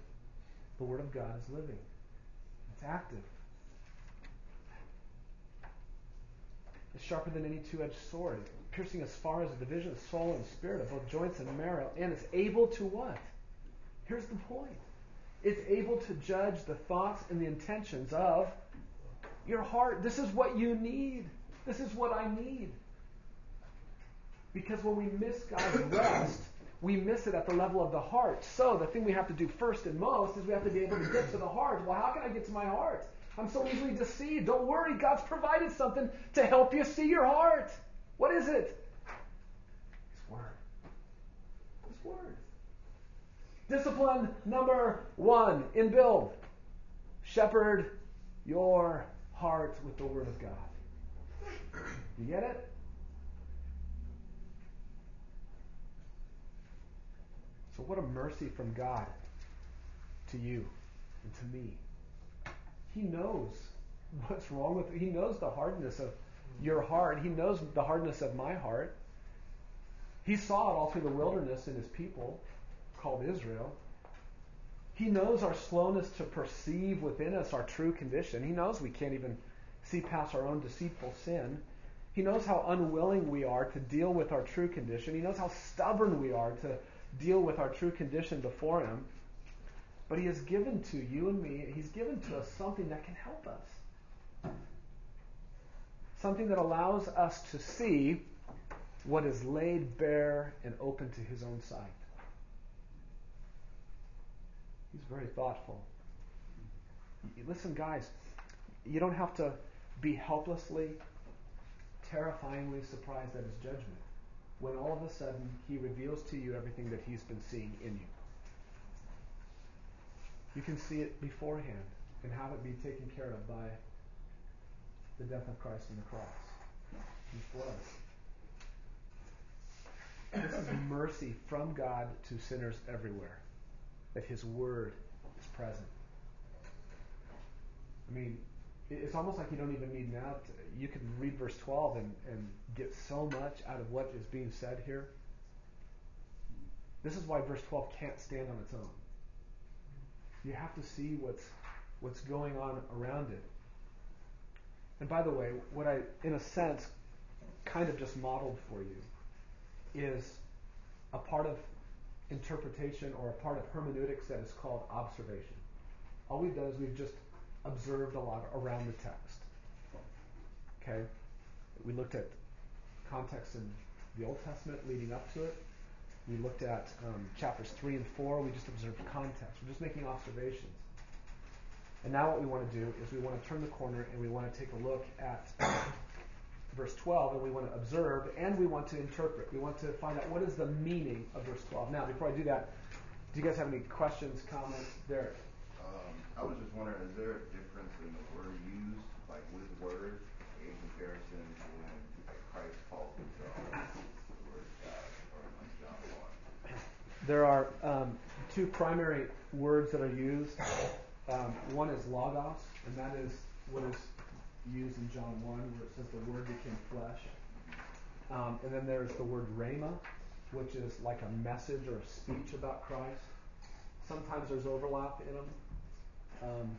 the Word of God is living, it's active. It's sharper than any two edged sword, piercing as far as the division of soul and spirit, of both joints and marrow, and it's able to what? Here's the point it's able to judge the thoughts and the intentions of your heart. This is what you need. This is what I need. Because when we miss God's rest, we miss it at the level of the heart. So the thing we have to do first and most is we have to be able to get to the heart. Well, how can I get to my heart? I'm so easily deceived. Don't worry, God's provided something to help you see your heart. What is it? His Word. His Word. Discipline number one in build. Shepherd your with the Word of God. You get it? So, what a mercy from God to you and to me. He knows what's wrong with He knows the hardness of your heart. He knows the hardness of my heart. He saw it all through the wilderness in his people called Israel. He knows our slowness to perceive within us our true condition. He knows we can't even see past our own deceitful sin. He knows how unwilling we are to deal with our true condition. He knows how stubborn we are to deal with our true condition before Him. But He has given to you and me, He's given to us something that can help us. Something that allows us to see what is laid bare and open to His own sight. He's very thoughtful. Listen, guys, you don't have to be helplessly, terrifyingly surprised at His judgment when all of a sudden he reveals to you everything that he's been seeing in you. You can see it beforehand and have it be taken care of by the death of Christ on the cross, his blood. This is mercy from God to sinners everywhere, that his word is present. I mean, it's almost like you don't even need now. To, you can read verse 12 and, and get so much out of what is being said here. This is why verse 12 can't stand on its own. You have to see what's what's going on around it. And by the way, what I, in a sense, kind of just modeled for you is a part of interpretation or a part of hermeneutics that is called observation. All we've done is we've just observed a lot around the text. Okay? We looked at context in the Old Testament leading up to it. We looked at um, chapters 3 and 4. We just observed context. We're just making observations. And now what we want to do is we want to turn the corner and we want to take a look at verse 12 and we want to observe and we want to interpret. We want to find out what is the meaning of verse 12. Now, before I do that, do you guys have any questions, comments? Derek? Um, I was just wondering, is there a difference in the word used, like with word, in comparison to when Christ calls himself the word God, or John 1? There are um, two primary words that are used. Um, one is logos, and that is what is used in John 1, where it says the word became flesh. Um, and then there's the word rhema, which is like a message or a speech about Christ. Sometimes there's overlap in them. Um,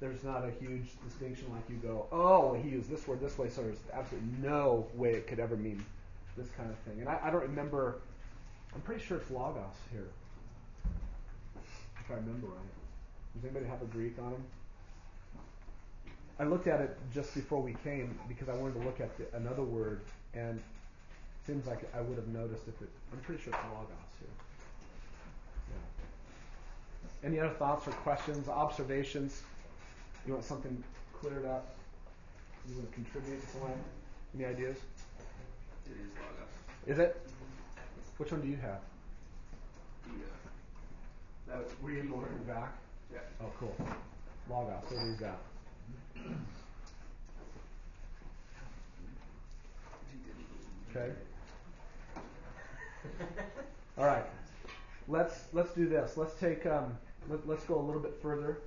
there's not a huge distinction like you go, oh, he used this word this way, so there's absolutely no way it could ever mean this kind of thing. And I, I don't remember, I'm pretty sure it's logos here, if I remember right. Does anybody have a Greek on them? I looked at it just before we came because I wanted to look at the, another word, and it seems like I would have noticed if it. I'm pretty sure it's logos here. Yeah. Any other thoughts or questions, observations? You want something cleared up? You want to contribute in some way? Any ideas? It is logos. Is it? Which one do you have? The, uh, that you looking back? Yeah. Oh, cool. Logos. What do you got? Okay. All right. Let's let's do this. Let's take um, let, us go a little bit further.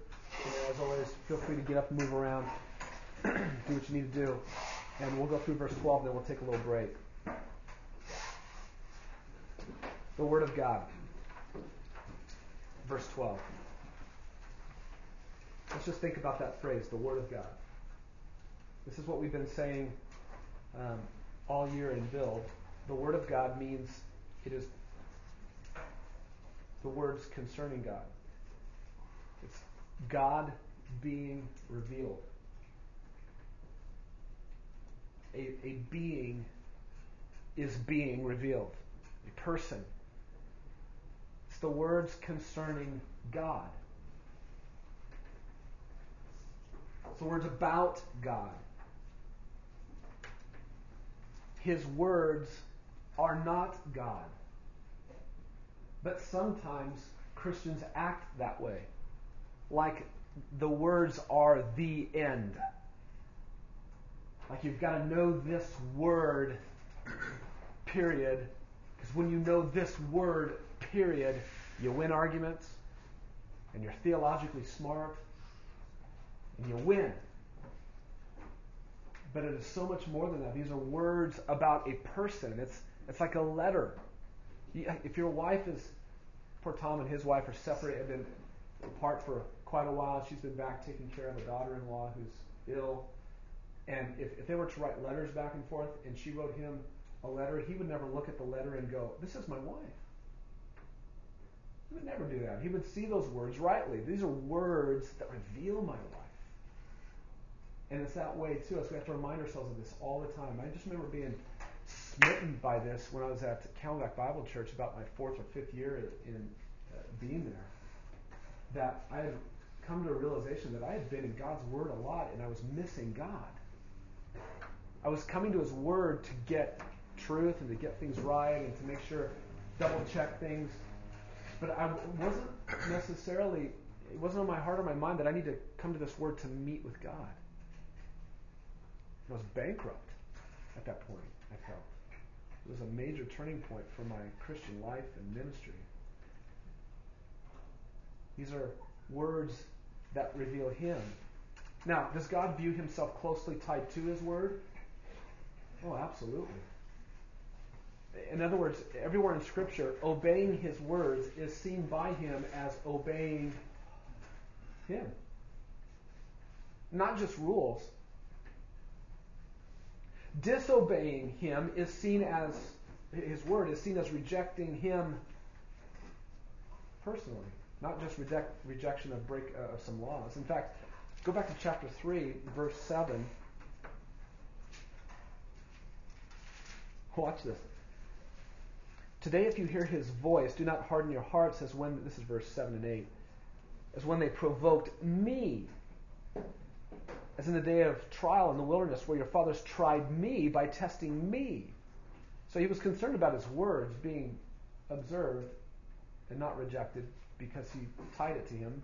And as always, feel free to get up and move around, do what you need to do, and we'll go through verse 12, and then we'll take a little break. The Word of God. Verse 12. Let's just think about that phrase, the Word of God. This is what we've been saying um, all year in Build. The Word of God means it is the words concerning God. It's God being revealed. A, a being is being revealed. A person. It's the words concerning God. The words about God. His words are not God. But sometimes Christians act that way. Like the words are the end. Like you've got to know this word, period. Because when you know this word, period, you win arguments, and you're theologically smart, and you win. But it is so much more than that. These are words about a person. It's, it's like a letter. If your wife is, poor Tom and his wife are separated, been apart for quite a while. She's been back taking care of a daughter-in-law who's ill. And if, if they were to write letters back and forth, and she wrote him a letter, he would never look at the letter and go, "This is my wife." He would never do that. He would see those words rightly. These are words that reveal my life. And it's that way too. So we have to remind ourselves of this all the time. I just remember being smitten by this when I was at Camelback Bible Church about my fourth or fifth year in uh, being there. That I had come to a realization that I had been in God's Word a lot and I was missing God. I was coming to His Word to get truth and to get things right and to make sure, double check things. But I wasn't necessarily, it wasn't on my heart or my mind that I need to come to this Word to meet with God. Was bankrupt at that point, I felt. It was a major turning point for my Christian life and ministry. These are words that reveal Him. Now, does God view Himself closely tied to His Word? Oh, absolutely. In other words, everywhere in Scripture, obeying His words is seen by Him as obeying Him. Not just rules, Disobeying him is seen as, his word is seen as rejecting him personally, not just reject, rejection of break uh, of some laws. In fact, go back to chapter 3, verse 7. Watch this. Today, if you hear his voice, do not harden your hearts as when, this is verse 7 and 8, as when they provoked me as in the day of trial in the wilderness, where your fathers tried me by testing me. So he was concerned about his words being observed and not rejected because he tied it to him.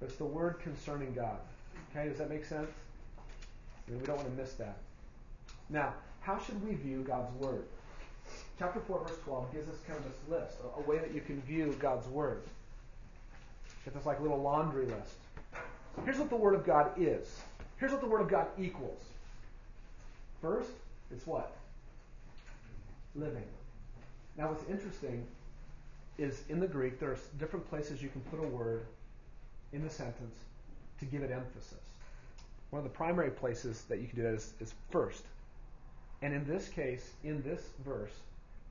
It's the word concerning God. Okay, does that make sense? I mean, we don't want to miss that. Now, how should we view God's word? Chapter 4, verse 12 gives us kind of this list, a, a way that you can view God's word. Get this like a little laundry list. Here's what the Word of God is. Here's what the Word of God equals. First, it's what? Living. Now, what's interesting is in the Greek, there are different places you can put a word in the sentence to give it emphasis. One of the primary places that you can do that is, is first. And in this case, in this verse,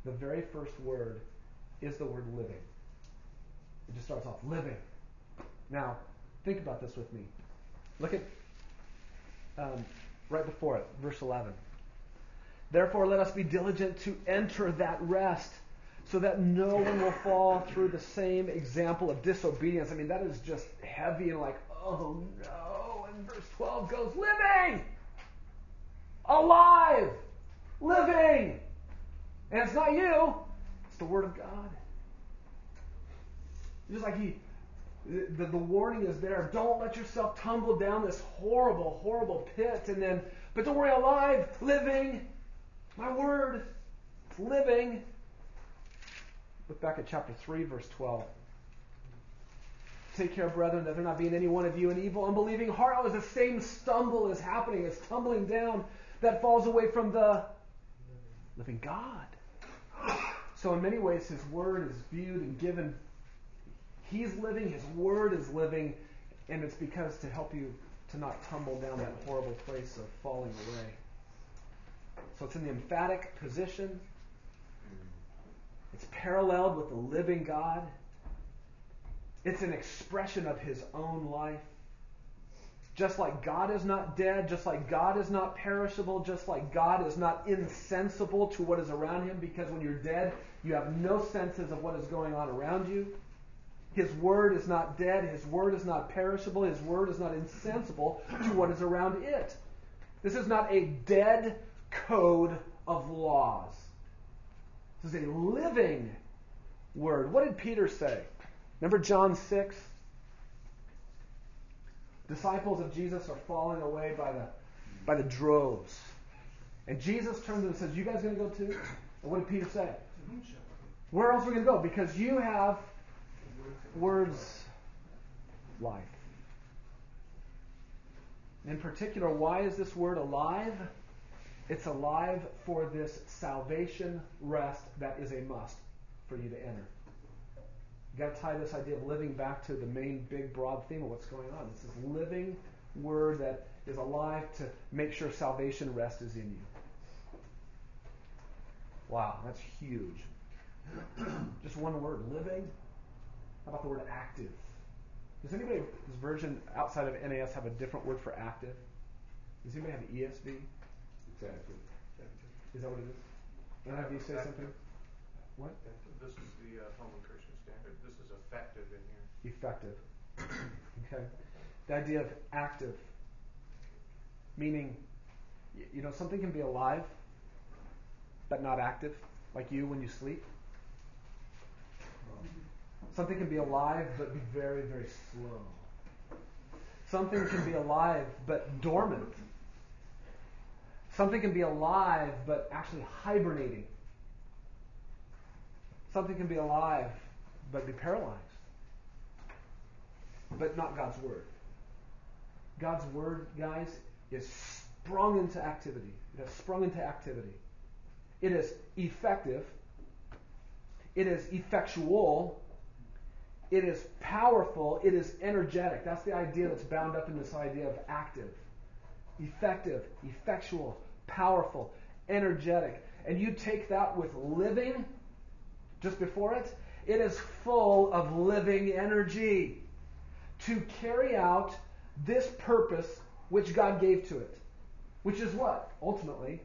the very first word is the word living. It just starts off living. Now, think about this with me. Look at um, right before it, verse 11. Therefore, let us be diligent to enter that rest so that no one will fall through the same example of disobedience. I mean, that is just heavy and like, oh no. And verse 12 goes, living, alive, living. And it's not you, it's the Word of God. Just like he, the, the warning is there. Don't let yourself tumble down this horrible, horrible pit. And then, but don't worry, alive, living. My word, living. Look back at chapter 3, verse 12. Take care, brethren, that there not be in any one of you an evil, unbelieving heart. Oh, the same stumble is happening, is tumbling down that falls away from the living God. So, in many ways, His Word is viewed and given. He's living, His Word is living, and it's because to help you to not tumble down that horrible place of falling away. So, it's in the emphatic position, it's paralleled with the living God, it's an expression of His own life. Just like God is not dead, just like God is not perishable, just like God is not insensible to what is around him, because when you're dead, you have no senses of what is going on around you. His word is not dead, his word is not perishable, his word is not insensible to what is around it. This is not a dead code of laws. This is a living word. What did Peter say? Remember John 6? disciples of Jesus are falling away by the by the droves. And Jesus turns to them and says, You guys gonna go too? And what did Peter say? Where else are we gonna go? Because you have words life. In particular, why is this word alive? It's alive for this salvation rest that is a must for you to enter. You've got to tie this idea of living back to the main, big, broad theme of what's going on. It's this living word that is alive to make sure salvation rest is in you. Wow, that's huge. Just one word, living. How about the word active? Does anybody, this version outside of NAS have a different word for active? Does anybody have ESV? It's active. Is that what it is? And have you say something? What? This is the uh, Holman Christian Standard. This is effective in here. effective. okay? The idea of active, meaning, you know, something can be alive but not active, like you when you sleep. Something can be alive but be very, very slow. Something can be alive but dormant. Something can be alive but actually hibernating. Something can be alive but be paralyzed. But not God's Word. God's Word, guys, is sprung into activity. It has sprung into activity. It is effective. It is effectual. It is powerful. It is energetic. That's the idea that's bound up in this idea of active. Effective, effectual, powerful, energetic. And you take that with living just before it, it is full of living energy to carry out this purpose which God gave to it. Which is what? Ultimately,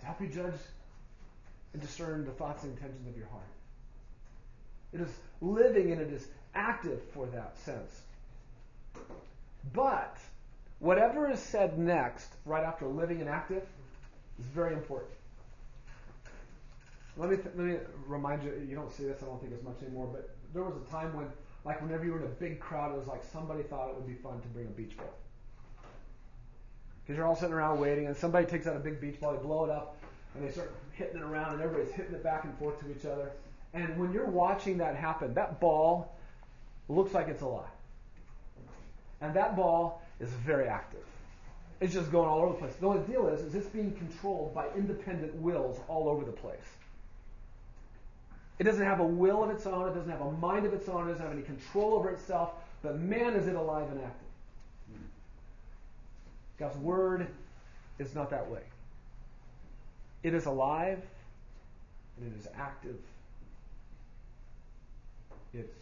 to help you judge and discern the thoughts and intentions of your heart. It is living and it is active for that sense. But whatever is said next, right after living and active, is very important. Let me, th- let me remind you, you don't see this, I don't think as much anymore, but there was a time when, like whenever you were in a big crowd, it was like somebody thought it would be fun to bring a beach ball. Because you're all sitting around waiting, and somebody takes out a big beach ball, they blow it up, and they start hitting it around, and everybody's hitting it back and forth to each other. And when you're watching that happen, that ball looks like it's alive. And that ball is very active. It's just going all over the place. The only deal is, is it's being controlled by independent wills all over the place. It doesn't have a will of its own. It doesn't have a mind of its own. It doesn't have any control over itself. But man, is it alive and active. God's word is not that way. It is alive and it is active. It's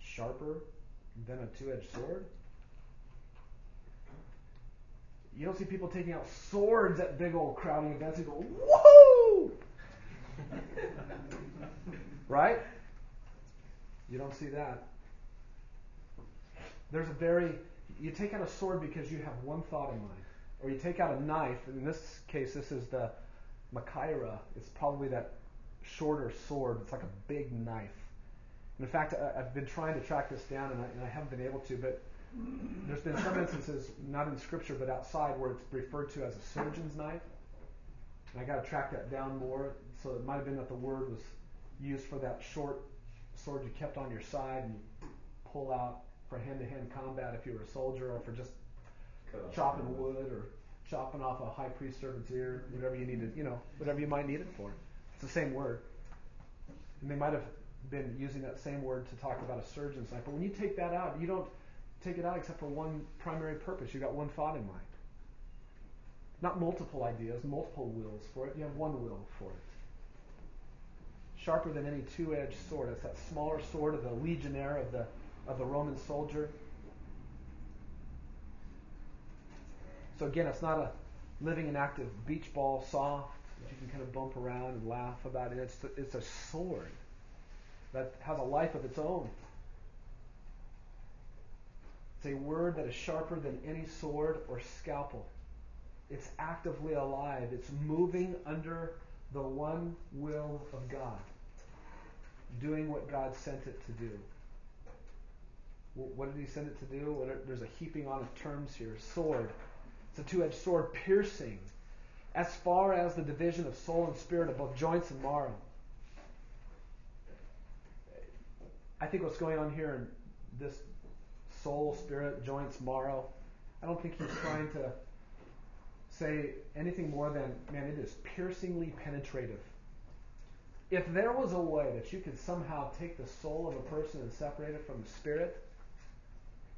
sharper than a two edged sword. You don't see people taking out swords at big old crowding events and go, woohoo! right? You don't see that. There's a very, you take out a sword because you have one thought in mind. Or you take out a knife, in this case, this is the Machaira. It's probably that shorter sword. It's like a big knife. In fact, I, have been trying to track this down, and I, and I haven't been able to. But there's been some instances, not in Scripture, but outside, where it's referred to as a surgeon's knife. And I got to track that down more. So it might have been that the word was used for that short sword you kept on your side and you pull out for hand-to-hand combat if you were a soldier, or for just chopping wood or chopping off a high priest servant's ear, whatever you needed, you know, whatever you might need it for. It's the same word. And they might have been using that same word to talk about a surgeon's knife. But when you take that out, you don't take it out except for one primary purpose. You've got one thought in mind. Not multiple ideas, multiple wills for it. You have one will for it. Sharper than any two-edged sword. It's that smaller sword of the legionnaire of the of the Roman soldier. So again, it's not a living and active beach ball soft that you can kind of bump around and laugh about it. It's, it's a sword that has a life of its own. It's a word that is sharper than any sword or scalpel. It's actively alive. It's moving under the one will of God, doing what God sent it to do. What did he send it to do? There's a heaping on of terms here. Sword. It's a two edged sword, piercing as far as the division of soul and spirit both joints and marrow. I think what's going on here in this soul, spirit, joints, marrow, I don't think he's trying to say anything more than, man, it is piercingly penetrative. If there was a way that you could somehow take the soul of a person and separate it from the spirit,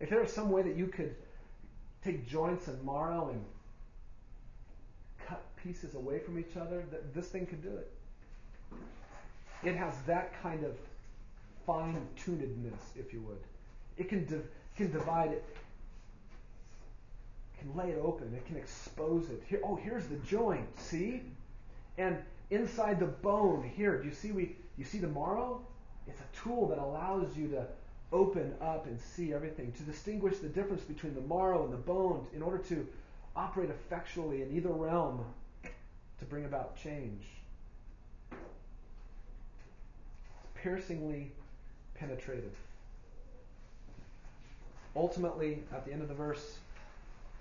if there was some way that you could take joints and marrow and cut pieces away from each other, that this thing could do it. It has that kind of fine tunedness, if you would. It can, can divide it, can lay it open, it can expose it. Here, oh, here's the joint, see? And inside the bone, here, do you see we you see the marrow? It's a tool that allows you to open up and see everything, to distinguish the difference between the marrow and the bone, in order to operate effectually in either realm to bring about change. It's piercingly penetrative. Ultimately, at the end of the verse,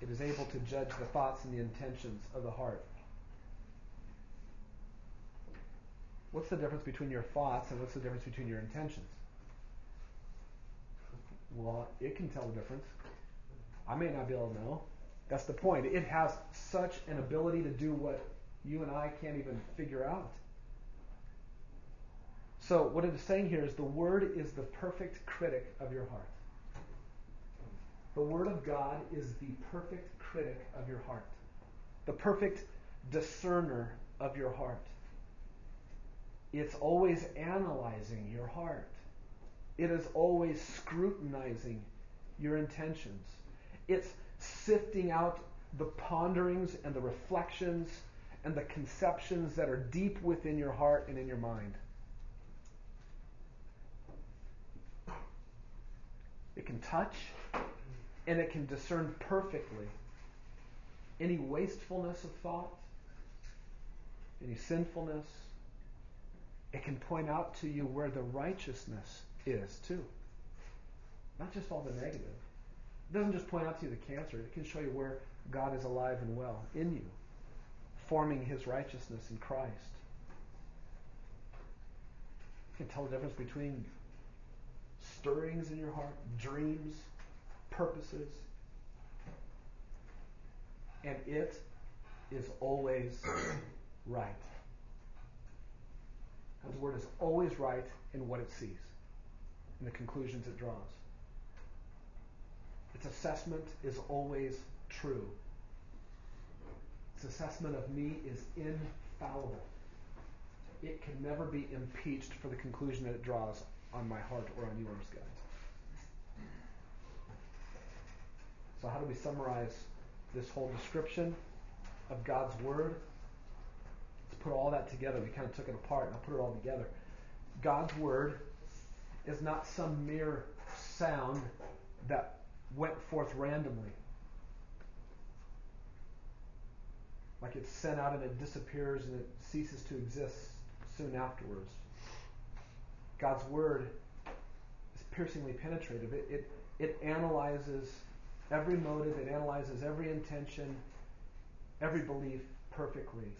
it is able to judge the thoughts and the intentions of the heart. What's the difference between your thoughts and what's the difference between your intentions? Well, it can tell the difference. I may not be able to know. That's the point. It has such an ability to do what you and I can't even figure out. So, what it is saying here is the Word is the perfect critic of your heart. The Word of God is the perfect critic of your heart, the perfect discerner of your heart. It's always analyzing your heart. It is always scrutinizing your intentions. It's sifting out the ponderings and the reflections and the conceptions that are deep within your heart and in your mind. It can touch and it can discern perfectly any wastefulness of thought, any sinfulness. It can point out to you where the righteousness is too. Not just all the negative. It doesn't just point out to you the cancer, it can show you where God is alive and well in you, forming his righteousness in Christ. Can tell the difference between stirrings in your heart, dreams, purposes. And it is always right. God's word is always right in what it sees and the conclusions it draws. Its assessment is always true. Its assessment of me is infallible. It can never be impeached for the conclusion that it draws on my heart or on yours, guys. So, how do we summarize this whole description of God's Word? Let's put all that together. We kind of took it apart, and I'll put it all together. God's Word is not some mere sound that went forth randomly. Like it's sent out and it disappears and it ceases to exist soon afterwards. God's Word is piercingly penetrative. It, it, it analyzes every motive, it analyzes every intention, every belief perfectly.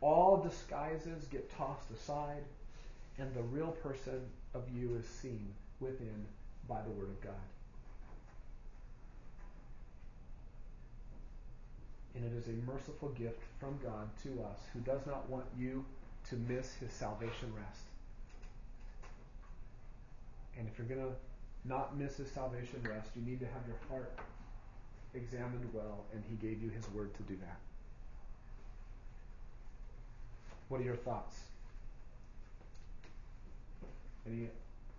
All disguises get tossed aside, and the real person of you is seen within by the Word of God. And it is a merciful gift from God to us who does not want you to miss his salvation rest. And if you're going to not miss his salvation rest, you need to have your heart examined well, and he gave you his word to do that. What are your thoughts? Any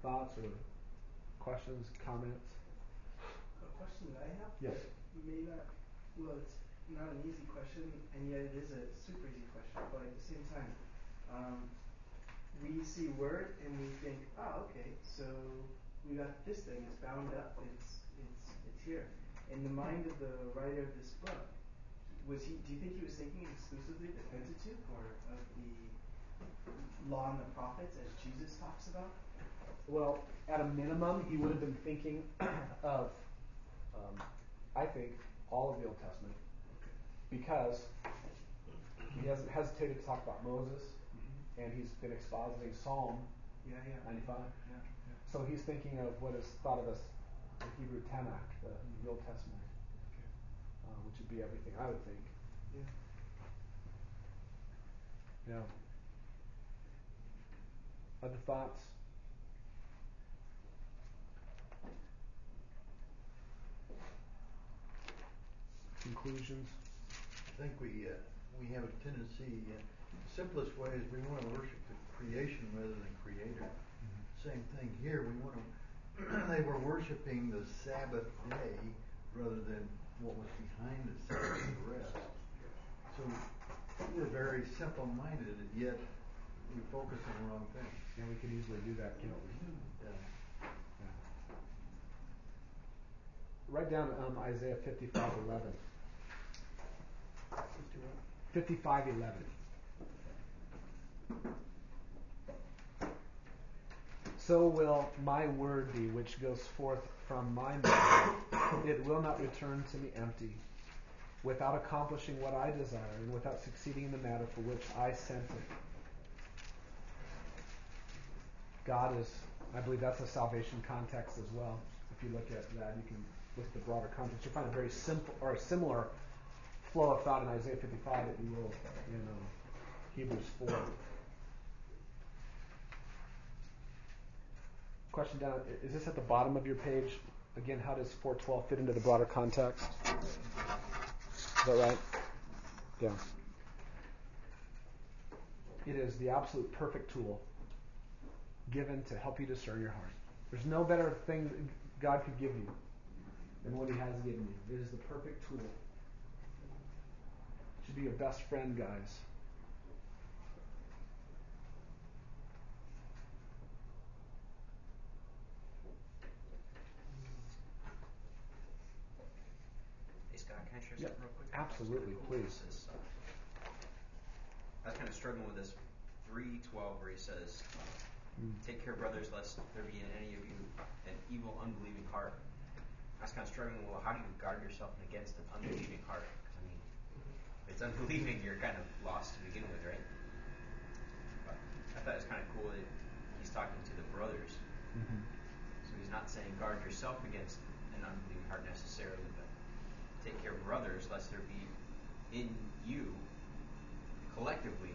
thoughts or questions, comments? A question that I have? Yes. May not, well, it's not an easy question, and yet it is a super easy question, but at the same time, um, we see word and we think, oh, okay, so we got this thing, it's bound up, it's, it's, it's here. In the mind of the writer of this book, was he, do you think he was thinking exclusively of the Pentateuch or of the law and the prophets as Jesus talks about? Well, at a minimum, he would have been thinking of, um, I think, all of the Old Testament, because he hasn't hesitated to talk about Moses. And he's been expositing Psalm yeah, yeah. 95. Yeah, yeah. So he's thinking of what is thought of as the Hebrew Tanakh, the, the Old Testament, okay. uh, which would be everything, I would think. Yeah. Yeah. Other thoughts? Conclusions? I think we uh, we have a tendency. Uh, the simplest way is we want to worship the creation rather than Creator. Mm-hmm. Same thing here. We want to. they were worshiping the Sabbath day rather than what was behind the Sabbath rest. So we're very simple-minded, and yet we focus on the wrong thing. And we can easily do that, can't we? Yeah. yeah. Write down um, Isaiah 55 11. 55 11. So will my word be which goes forth from my mouth. It will not return to me empty, without accomplishing what I desire, and without succeeding in the matter for which I sent it. God is, I believe that's a salvation context as well. If you look at that, you can look at the broader context. You'll find a very simple or a similar flow of thought in Isaiah 55 that you will in um, Hebrews 4. Question down, is this at the bottom of your page? Again, how does 412 fit into the broader context? Is that right? Yeah. It is the absolute perfect tool given to help you discern your heart. There's no better thing God could give you than what He has given you. It is the perfect tool. It should be your best friend, guys. Hey Scott, can I share yep. something real quick? Absolutely, please. Is, uh, I was kind of struggling with this 312 where he says, Mm. Take care, brothers, lest there be in any of you an evil, unbelieving heart. I was kind of struggling. Well, how do you guard yourself against an unbelieving heart? Because I mean, if it's unbelieving, you're kind of lost to begin with, right? But I thought it was kind of cool that he's talking to the brothers. Mm-hmm. So he's not saying guard yourself against an unbelieving heart necessarily, but take care, of brothers, lest there be in you collectively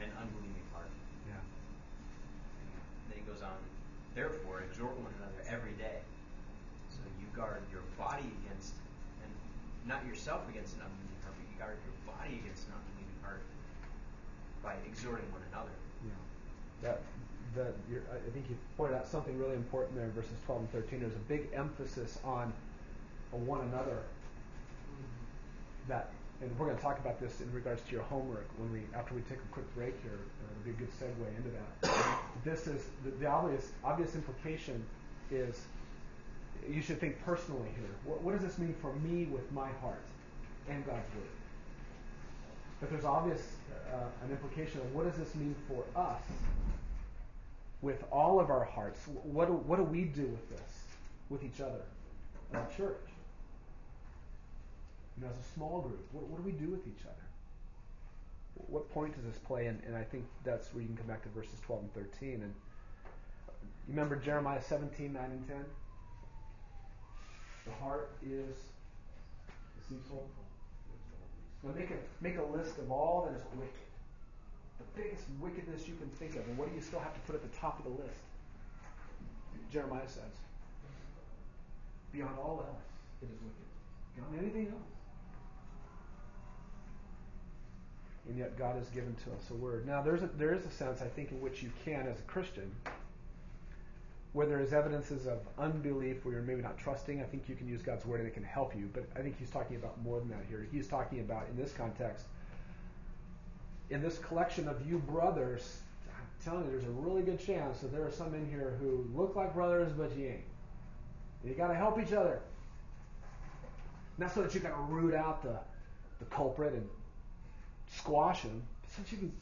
an unbelieving heart. Yeah. And then he goes on, therefore, exhort one another every day. So you guard your body against, and not yourself against an unbelieving heart, but you guard your body against an unbelieving heart by exhorting one another. Yeah. That, that I think you pointed out something really important there in verses 12 and 13. There's a big emphasis on, on one another. That, and we're going to talk about this in regards to your homework when we after we take a quick break here. Uh, it'll be a good segue into that this is the, the, obvious obvious implication is you should think personally here. What, what, does this mean for me with my heart and God's word? But there's obvious uh, an implication of what does this mean for us with all of our hearts. What do, what do we do with this, with each other, our church? You know, as a small group, what, what do we do with each other? What point does this play? And, and I think that's where you can come back to verses 12 and 13. And you remember Jeremiah 17, 9 and 10? The heart is deceitful. Now make a, make a list of all that is wicked. The biggest wickedness you can think of. And what do you still have to put at the top of the list? Jeremiah says. Beyond all else, it is wicked. Beyond anything else. And yet God has given to us a word. Now there's a, there is a sense, I think, in which you can, as a Christian, where there is evidences of unbelief where you're maybe not trusting, I think you can use God's word and it can help you. But I think he's talking about more than that here. He's talking about, in this context, in this collection of you brothers, I'm telling you, there's a really good chance that there are some in here who look like brothers, but you ain't. You got to help each other. Not so that you got to root out the, the culprit and squash him, so you can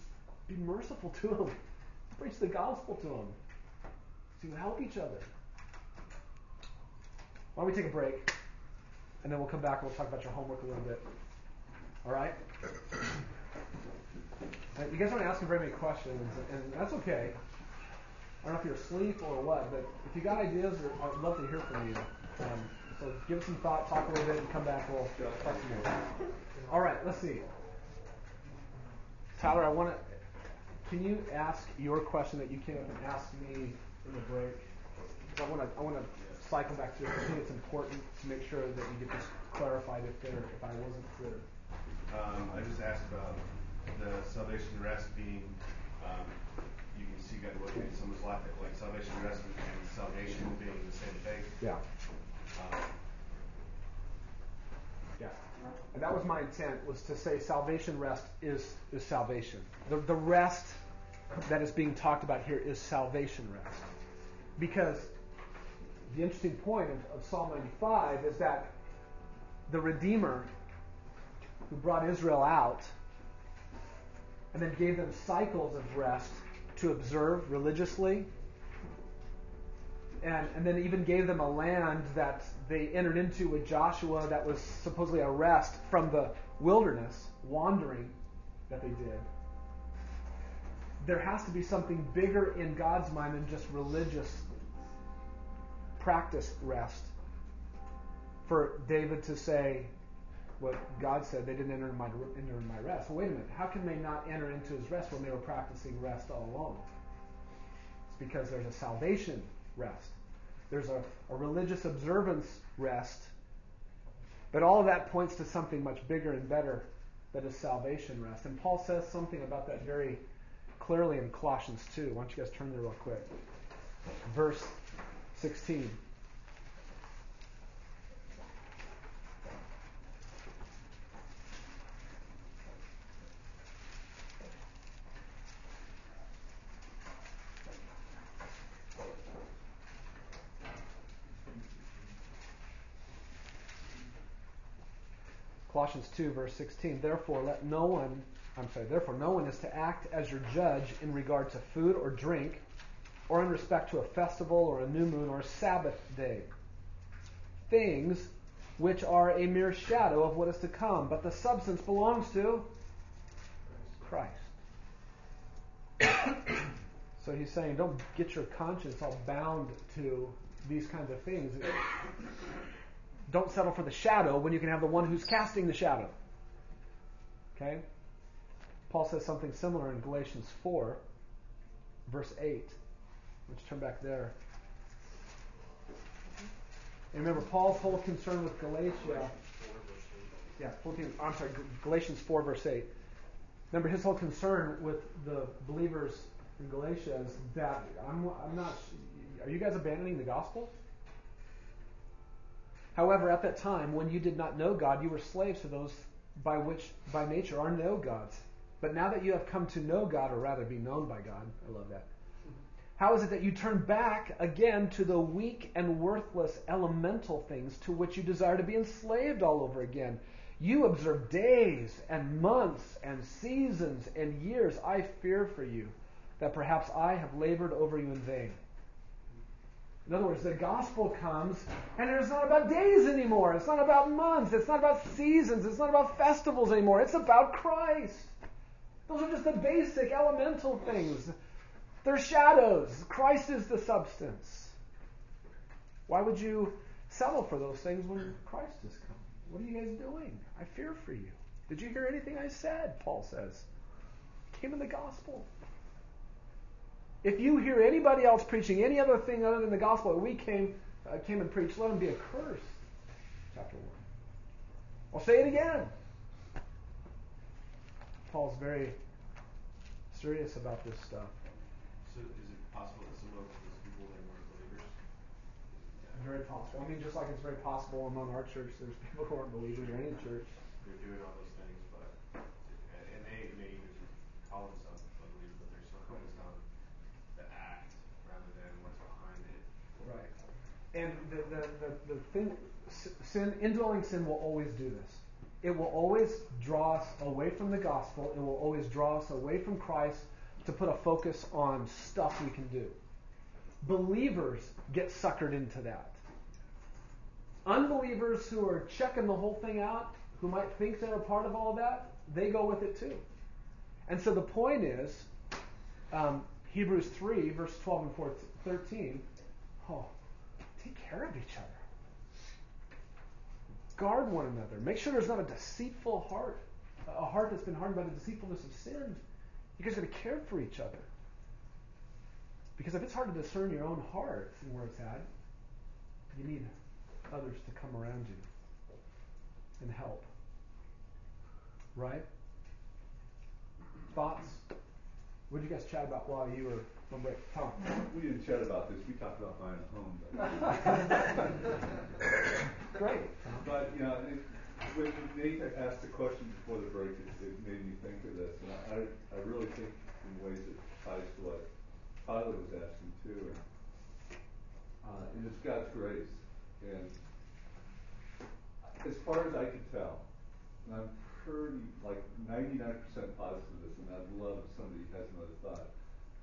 be merciful to him, preach the gospel to him. to help each other. Why don't we take a break? And then we'll come back and we'll talk about your homework a little bit. All right? Uh, you guys aren't asking very many questions, and that's okay. I don't know if you're asleep or what, but if you got ideas, I'd love to hear from you. Um, so give it some thought, talk a little bit, and come back. We'll talk some more. All right, let's see. Tyler, I want to. Can you ask your question that you came up and asked me in the break. I want to I want to cycle back to it. I think it's important to make sure that you get this clarified if there if I wasn't clear. Um, I just asked about the salvation rest being. Um, you can see God looking at someone's life like salvation rest and salvation being the same thing. Yeah. Um, yeah. And that was my intent was to say salvation rest is is salvation. The the rest that is being talked about here is salvation rest. Because the interesting point of, of Psalm 95 is that the Redeemer who brought Israel out and then gave them cycles of rest to observe religiously, and, and then even gave them a land that they entered into with Joshua that was supposedly a rest from the wilderness, wandering that they did. There has to be something bigger in God's mind than just religious practice rest. For David to say what God said, they didn't enter my, enter my rest. Well, wait a minute. How can they not enter into his rest when they were practicing rest all along? It's because there's a salvation rest. There's a, a religious observance rest. But all of that points to something much bigger and better that is salvation rest. And Paul says something about that very clearly in Colossians 2. Why don't you guys turn there real quick? Verse 16. Colossians 2, verse 16. Therefore, let no one, I'm sorry, therefore, no one is to act as your judge in regard to food or drink or in respect to a festival or a new moon or a Sabbath day. Things which are a mere shadow of what is to come, but the substance belongs to Christ. so he's saying, don't get your conscience all bound to these kinds of things. Don't settle for the shadow when you can have the one who's casting the shadow. Okay? Paul says something similar in Galatians 4, verse 8. Let's turn back there. And remember, Paul's whole concern with Galatia. Yeah, 14, I'm sorry, Galatians 4, verse 8. Remember, his whole concern with the believers in Galatia is that I'm, I'm not. Are you guys abandoning the gospel? However, at that time, when you did not know God, you were slaves to those by which, by nature, are no gods. But now that you have come to know God, or rather be known by God, I love that how is it that you turn back again to the weak and worthless elemental things to which you desire to be enslaved all over again? You observe days and months and seasons and years. I fear for you. that perhaps I have labored over you in vain. In other words, the gospel comes and it's not about days anymore. It's not about months. It's not about seasons. It's not about festivals anymore. It's about Christ. Those are just the basic elemental things. They're shadows. Christ is the substance. Why would you settle for those things when Christ has come? What are you guys doing? I fear for you. Did you hear anything I said? Paul says. Came in the gospel. If you hear anybody else preaching any other thing other than the gospel that we came uh, came and preached, let him be accursed. Chapter one. I'll say it again. Paul's very serious about this stuff. So is it possible that some of those people they weren't believers? Very possible. I mean, just like it's very possible among our church, there's people who aren't believers in any church. They're doing all those things, but and, and they may even call themselves believers, but they're so focused on the act rather than what's behind it. Right. And the, the, the, the thing, sin, indwelling sin will always do this. It will always draw us away from the gospel. It will always draw us away from Christ to put a focus on stuff we can do. Believers get suckered into that. Unbelievers who are checking the whole thing out, who might think they're a part of all that, they go with it too. And so the point is, um, Hebrews 3, verse 12 and 14, 13, oh, take care of each other. Guard one another. Make sure there's not a deceitful heart, a heart that's been hardened by the deceitfulness of sin. You guys got to care for each other. Because if it's hard to discern your own heart and where it's at, you need others to come around you and help. Right? Thoughts? What did you guys chat about while you were on break? Tom. We didn't chat about this. We talked about buying a home. Great. But, you know, it, when Nate asked the question before the break, it, it made me think of this. And I, I really think in ways it ties to what Tyler was asking too. And, uh, and it's God's grace. And as far as I can tell, and I'm pretty, like 99% positive this, and I'd love if somebody has another thought.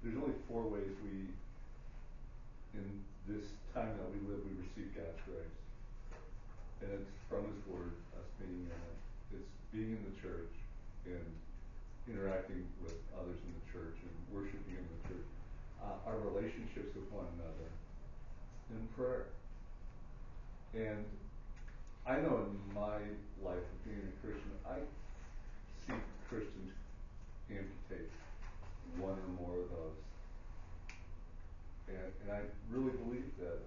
There's only four ways we, in this time that we live, we receive God's grace. And it's from His Word, us being in it. It's being in the church and interacting with others in the church and worshiping in the church. Uh, our relationships with one another in prayer. And I know in my life of being a Christian, I see Christians amputate one or more of those. And, and I really believe that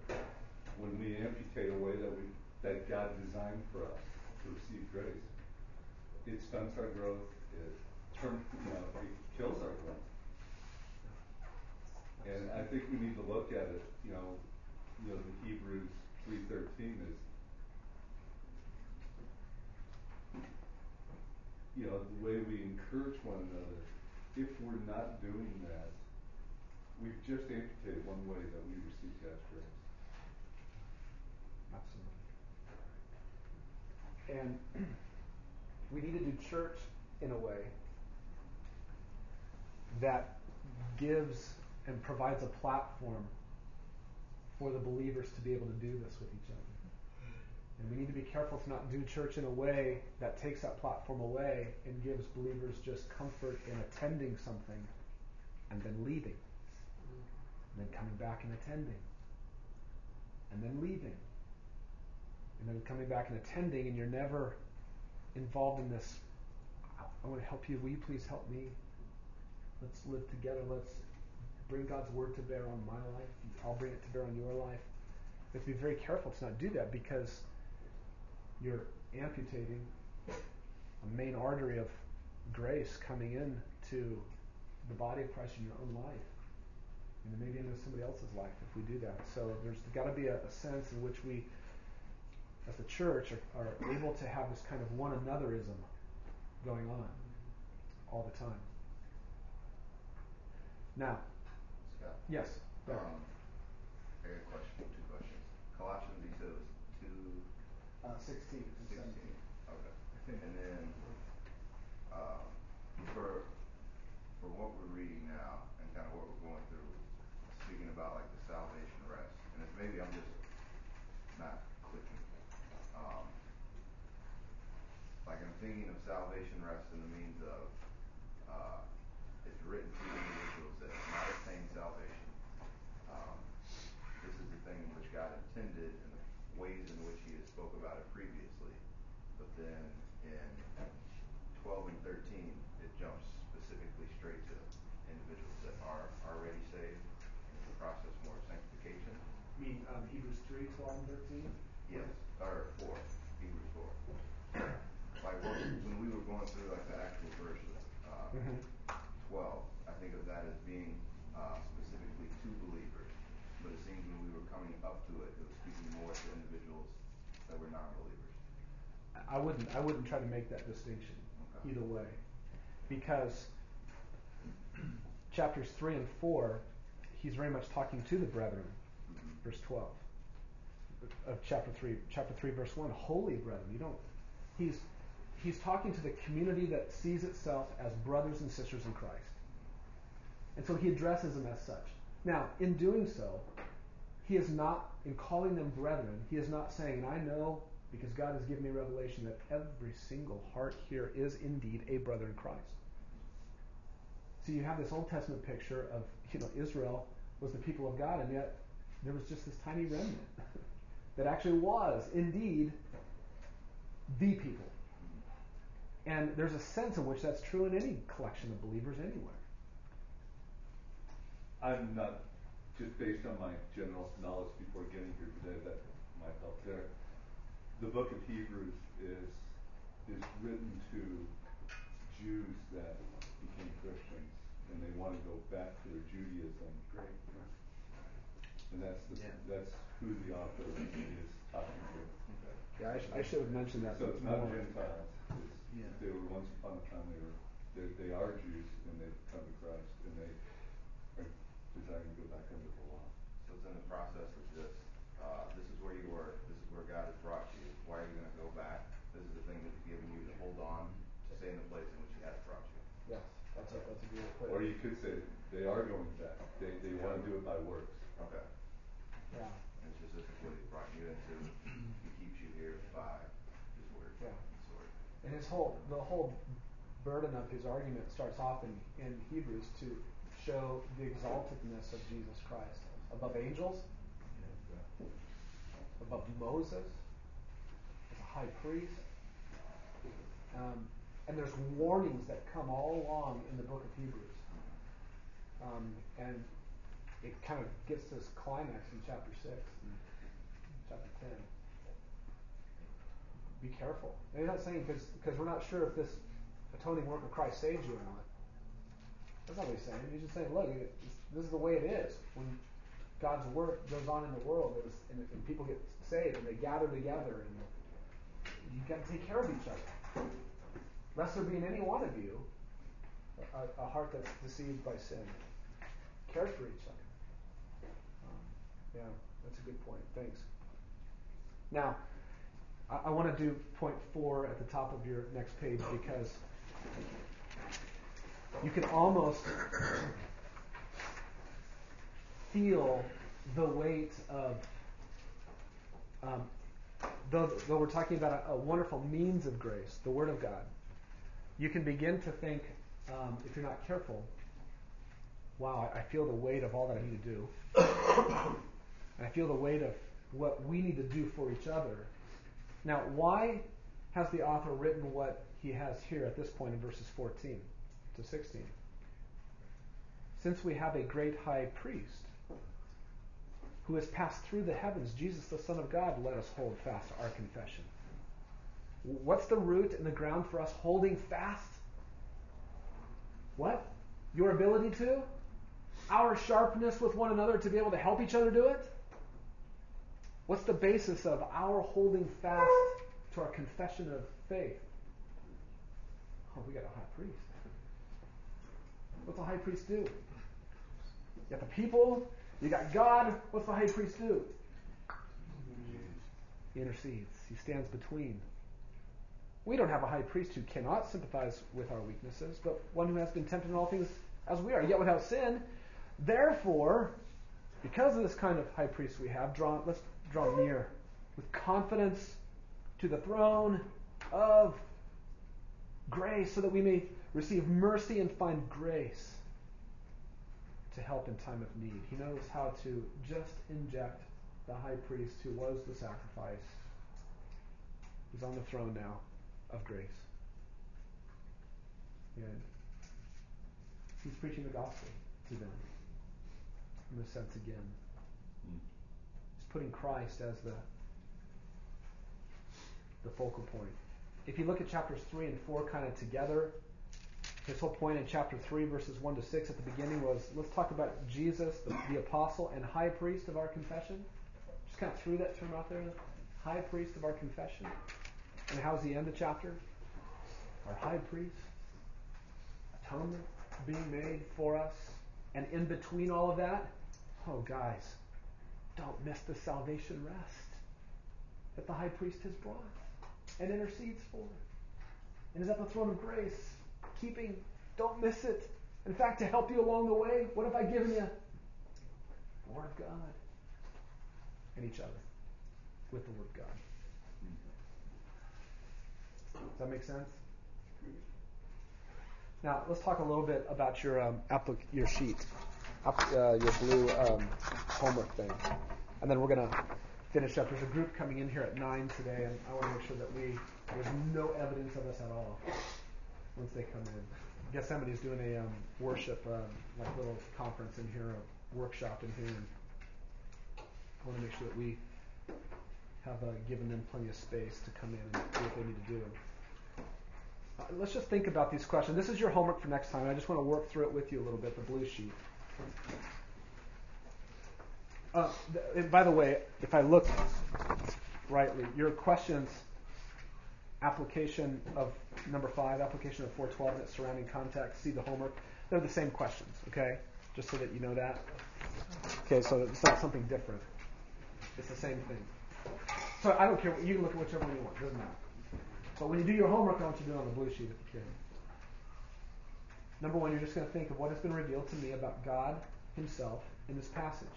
when we amputate a way that we that God designed for us to receive grace, it stunts our growth. It turns, you know, it kills our growth. And I think we need to look at it. You know, you know, the Hebrews three thirteen is you know, the way we encourage one another, if we're not doing that, we've just amputated one way that we receive God's grace. Absolutely. And we need to do church in a way that gives and provides a platform for the believers to be able to do this with each other. And we need to be careful to not do church in a way that takes that platform away and gives believers just comfort in attending something and then leaving. And then coming back and attending. And then leaving. And then coming back and attending, and you're never involved in this. I want to help you. Will you please help me? Let's live together. Let's bring God's word to bear on my life. I'll bring it to bear on your life. Have to be very careful to not do that because you're amputating a main artery of grace coming in to the body of Christ in your own life. And maybe into somebody else's life if we do that. So there's got to be a, a, sense in which we, as the church, are, are able to have this kind of one anotherism going on all the time. Now, Scott. yes. Um, I got a question, two questions. Colossians, you said it was two. 16 and 17. Okay. And then, um, for, for what we're reading now and kind of what we're going through, speaking about like the salvation rest, and it's maybe I'm just not clicking. Um, like I'm thinking of salvation rest in the means of uh, it's written to individuals that not attain salvation. Um, this is the thing in which God intended and the ways in which He has spoke about it previously. But then in 12 and 13, it jumps specifically straight to individuals that are already saved. And it's a process more of sanctification. I mean um, Hebrews 3, 12 and 13? Yes, or 4, Hebrews 4. like when we were going through like the actual verses, uh, Mhm. 12, I think of that as being uh, specifically to believers. But it seems when we were coming up to it, it was speaking more to individuals that were non-believers. I wouldn't I wouldn't try to make that distinction Okay. either way. Because chapters 3 and 4, he's very much talking to the brethren, Mhm. verse 12 of chapter 3. Chapter 3, verse 1, holy brethren. You don't, he's, he's talking to the community that sees itself as brothers and sisters in Christ. And so he addresses them as such. Now, in doing so, he is not, in calling them brethren, he is not saying, and I know because God has given me revelation that every single heart here is indeed a brother in Christ. So you have this Old Testament picture of, you know, Israel was the people of God, and yet there was just this tiny remnant that actually was indeed the people. And there's a sense in which that's true in any collection of believers anywhere. I'm not, just based on my general knowledge before getting here today, that might help there. The book of Hebrews is, is written to Jews that became Christians and they want to go back to their Judaism. Great. And that's the, Yeah. that's who the author is talking to. Yeah, I, sh- I should have mentioned that. So it's not more. Gentiles. It's, Yeah. They were once upon a time, they were, they, they are Jews and they've come to Christ and they are desiring to go back under the law. So it's in the process of this. Uh, this is where you were. This is where God has brought you. Why are you going to go back? This is the thing that's given you to hold on to stay in the place in which He has brought you. Yes, that's a, that's a good way to put Or you could say they are going back. They, they want to do it by works. Okay. Yeah, And it's just this is what He's brought you into. He keeps you here by His word. Yeah. His word. and his whole the whole burden of his argument starts off in, in Hebrews to show the exaltedness of Jesus Christ above angels, above Moses, as a high priest. Um, and there's warnings that come all along in the book of Hebrews. Um, and it kind of gets this climax in chapter 6, and chapter 10. Be careful. And he's not saying because we're not sure if this atoning work of Christ saves you or not. That's not what he's saying. He's just saying, look, this is the way it is. When God's work goes on in the world, was, and, and people get saved, and they gather together, and you got to take care of each other. Lest there be in any one of you a, a heart that's deceived by sin. Care for each other. Um, yeah, that's a good point. Thanks. Now, I, I want to do point four at the top of your next page because you can almost feel the weight of, um, though, though we're talking about a, a wonderful means of grace, the Word of God, you can begin to think, um, if you're not careful, wow, I, I feel the weight of all that I need to do. I feel the weight of what we need to do for each other. Now, why has the author written what he has here at this point in verses 14 to 16? Since we have a great high priest who has passed through the heavens, Jesus the Son of God, let us hold fast our confession. What's the root and the ground for us holding fast? What? Your ability to? Our sharpness with one another to be able to help each other do it? What's the basis of our holding fast to our confession of faith? Oh, we got a high priest. What's a high priest do? You got the people, you got God. What's the high priest do? He intercedes, he stands between. We don't have a high priest who cannot sympathize with our weaknesses, but one who has been tempted in all things as we are, yet without sin. Therefore, Because of this kind of high priest we have, draw, let's draw near with confidence to the throne of grace so that we may receive mercy and find grace to help in time of need. He knows how to just inject the high priest who was the sacrifice. He's on the throne now of grace. And he's preaching the gospel to them in a sense again. He's putting Christ as the the focal point. If you look at chapters 3 and 4 kind of together, his whole point in chapter 3, verses 1 to 6 at the beginning was let's talk about Jesus, the, the apostle and high priest of our confession. Just kind of threw that term out there. High priest of our confession. And how's the end of chapter? Our high priest, atonement being made for us. And in between all of that, oh, guys, don't miss the salvation rest that the high priest has brought and intercedes for. And is at the throne of grace, keeping, don't miss it. In fact, to help you along the way, what have I given you? The Word of God. And each other with the Word of God. Does that make sense? Now, let's talk a little bit about your um, your sheet, uh, your blue um, homework thing. And then we're going to finish up. There's a group coming in here at 9 today, and I want to make sure that we, there's no evidence of us at all once they come in. I guess somebody's doing a um, worship, uh, like little conference in here, a workshop in here. And I want to make sure that we have uh, given them plenty of space to come in and do what they need to do. Uh, let's just think about these questions. This is your homework for next time. I just want to work through it with you a little bit, the blue sheet. Uh, th- by the way, if I look rightly, your questions, application of number five, application of 412 and its surrounding context, see the homework, they're the same questions, okay? Just so that you know that. Okay, so it's not something different. It's the same thing. So I don't care. What, you can look at whichever one you want. Doesn't matter. But when you do your homework, I want you to do it on the blue sheet if you can. Number one, you're just going to think of what has been revealed to me about God Himself in this passage.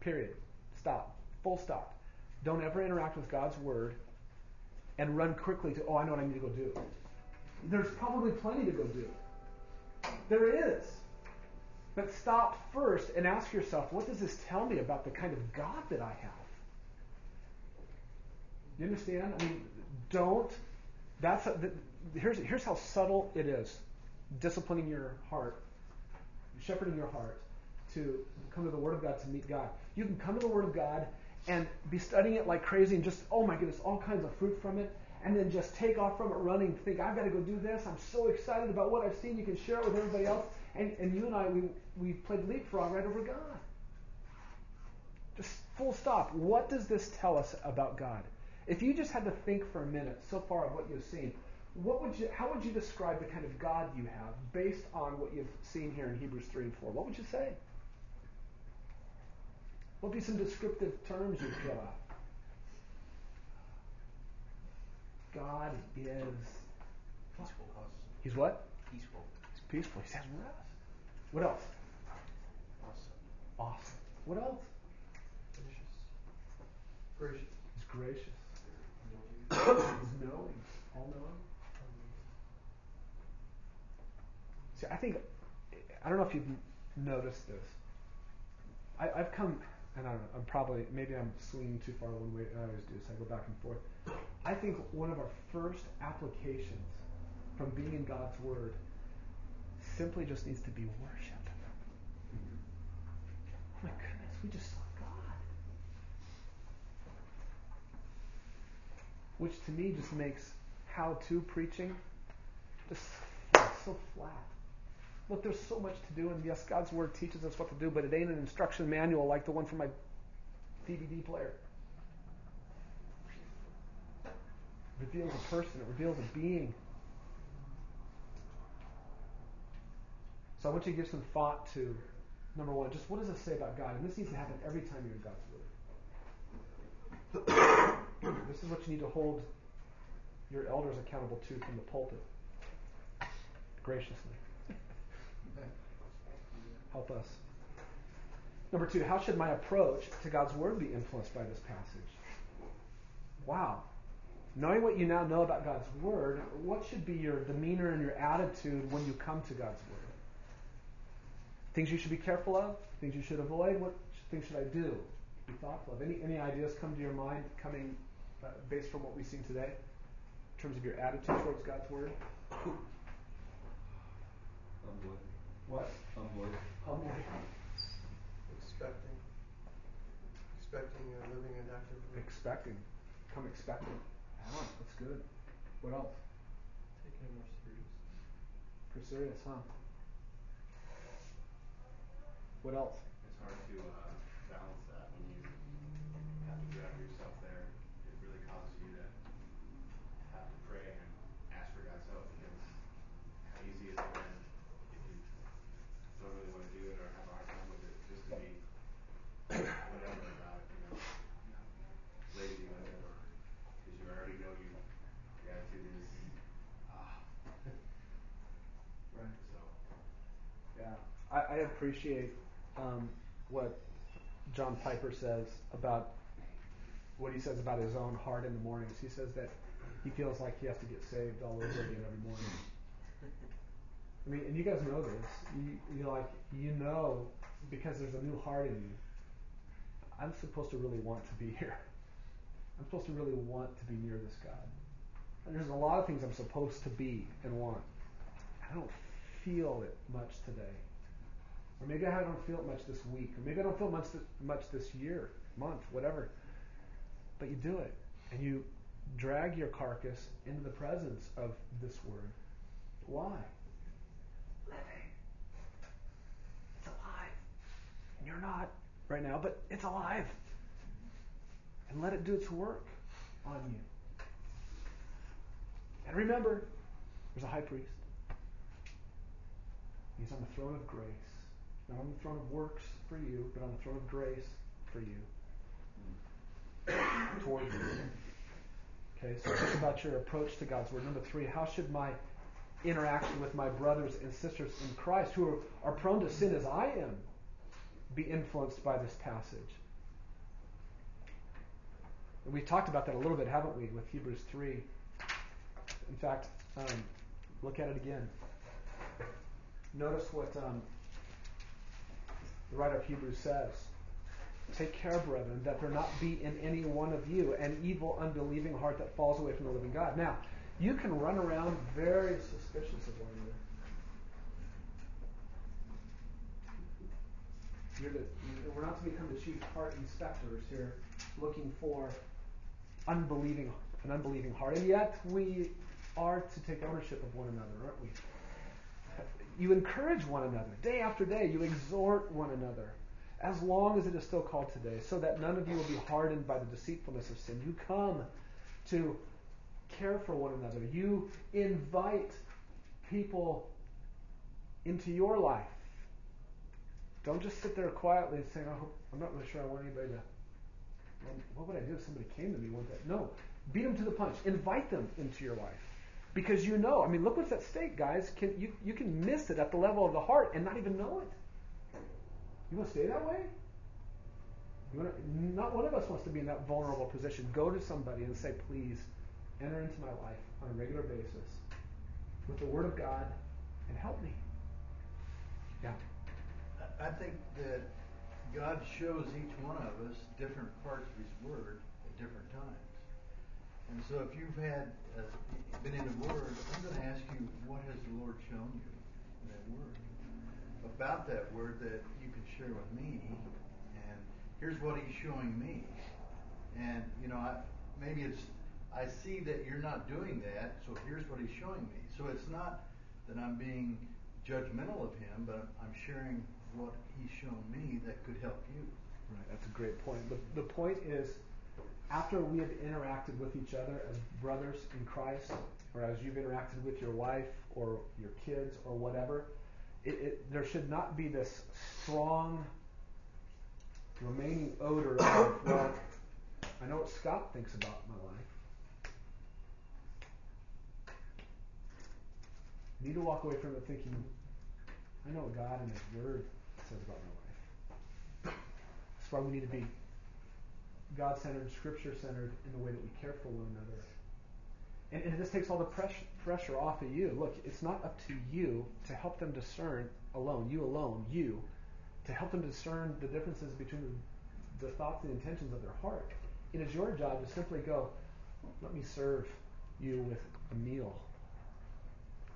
Period. Stop. Full stop. Don't ever interact with God's Word and run quickly to, oh, I know what I need to go do. There's probably plenty to go do. There is. But stop first and ask yourself, what does this tell me about the kind of God that I have? You understand? I mean, don't. That's a, here's here's how subtle it is. Disciplining your heart, shepherding your heart to come to the Word of God to meet God. You can come to the Word of God and be studying it like crazy and just oh my goodness, all kinds of fruit from it, and then just take off from it running. Think I've got to go do this. I'm so excited about what I've seen. You can share it with everybody else, and and you and I we we played leapfrog right over God. Just full stop. What does this tell us about God? If you just had to think for a minute so far of what you've seen, what would you, how would you describe the kind of God you have based on what you've seen here in Hebrews 3 and 4? What would you say? What would be some descriptive terms you'd throw out? God is Peaceful. He's what? Peaceful. He's peaceful. He says rest. What else? Awesome. Awesome. What else? Gracious. He's gracious. He's knowing. All knowing. See, I think I don't know if you've noticed this. I, I've come, and I don't know, I'm probably maybe I'm swinging too far one way. I always do, so I go back and forth. I think one of our first applications from being in God's Word simply just needs to be worship. Oh my goodness, we just saw God. Which to me just makes how to preaching just so flat. Look, there's so much to do, and yes, God's Word teaches us what to do, but it ain't an instruction manual like the one from my DVD player. It reveals a person, it reveals a being. So I want you to give some thought to number one, just what does it say about God? And this needs to happen every time you're in God's Word. this is what you need to hold your elders accountable to from the pulpit graciously. Help us. Number two, how should my approach to God's Word be influenced by this passage? Wow. Knowing what you now know about God's Word, what should be your demeanor and your attitude when you come to God's Word? Things you should be careful of? Things you should avoid? What things should I do? Be thoughtful of. Any, any ideas come to your mind coming uh, based from what we've seen today in terms of your attitude towards God's Word? What? Humbly. Humbly. Expecting. Expecting uh, living and active. Expecting. Come expecting. Ah, that's good. What else? Taking it more serious. Pretty serious, huh? What else? It's hard to uh, balance that when you have to drag yourself there. It really causes you to have to pray and ask for God's help because how easy is it then if you don't really want to do it or have a hard time with it just to be whatever about it, you know, lazy with it or because you already know you your attitude is ah. Right. So Yeah, I, appreciate um, what John Piper says about what he says about his own heart in the mornings. He says that he feels like he has to get saved all over again every morning. I mean, and you guys know this. You you like you know because there's a new heart in you. I'm supposed to really want to be here. I'm supposed to really want to be near this God. And there's a lot of things I'm supposed to be and want. I don't feel it much today. Or maybe I don't feel it much this week. Or maybe I don't feel much this, much this year, month, whatever. But you do it. And you drag your carcass into the presence of this word. Why? Living. It's alive. And you're not right now, but it's alive. And let it do its work on you. And remember, there's a high priest. He's on the throne of grace. Not on the throne of works for you, but on the throne of grace for you. Toward you. Okay, so think about your approach to God's Word. Number three, how should my interaction with my brothers and sisters in Christ, who are, are prone to sin as I am, be influenced by this passage? And we've talked about that a little bit, haven't we, with Hebrews 3. In fact, um, look at it again. Notice what um, the writer of Hebrews says. Take care, brethren, that there not be in any one of you an evil, unbelieving heart that falls away from the living God. Now, you can run around very suspicious of one another. The, we're not to become the chief heart inspectors here, looking for unbelieving an unbelieving heart, and yet we are to take ownership of one another, aren't we? You encourage one another day after day. You exhort one another as long as it is still called today, so that none of you will be hardened by the deceitfulness of sin. You come to care for one another. You invite people into your life. Don't just sit there quietly and say, oh, I'm not really sure I want anybody to. What would I do if somebody came to me one day? No. Beat them to the punch. Invite them into your life. Because you know, I mean, look what's at stake, guys. Can, you, you can miss it at the level of the heart and not even know it. You want to stay that way? To, not one of us wants to be in that vulnerable position. Go to somebody and say, please, enter into my life on a regular basis with the Word of God and help me. Yeah. I think that God shows each one of us different parts of His Word at different times. And so if you've had uh, been in the Word, I'm going to ask you, what has the Lord shown you in that Word? About that Word that you can share with me, and here's what He's showing me. And, you know, I, maybe it's, I see that you're not doing that, so here's what He's showing me. So it's not that I'm being judgmental of Him, but I'm sharing what He's shown me that could help you. Right, that's a great point. The, the point is, after we have interacted with each other as brothers in Christ, or as you've interacted with your wife or your kids or whatever, it, it, there should not be this strong remaining odor of, well, I know what Scott thinks about my life. You need to walk away from it thinking, I know what God and His Word says about my life. That's why we need to be God centered, Scripture centered in the way that we care for one another. And, and this takes all the pressure, pressure off of you. Look, it's not up to you to help them discern alone, you alone, you, to help them discern the differences between the, thoughts and intentions of their heart. It is your job to simply go, let me serve you with a meal.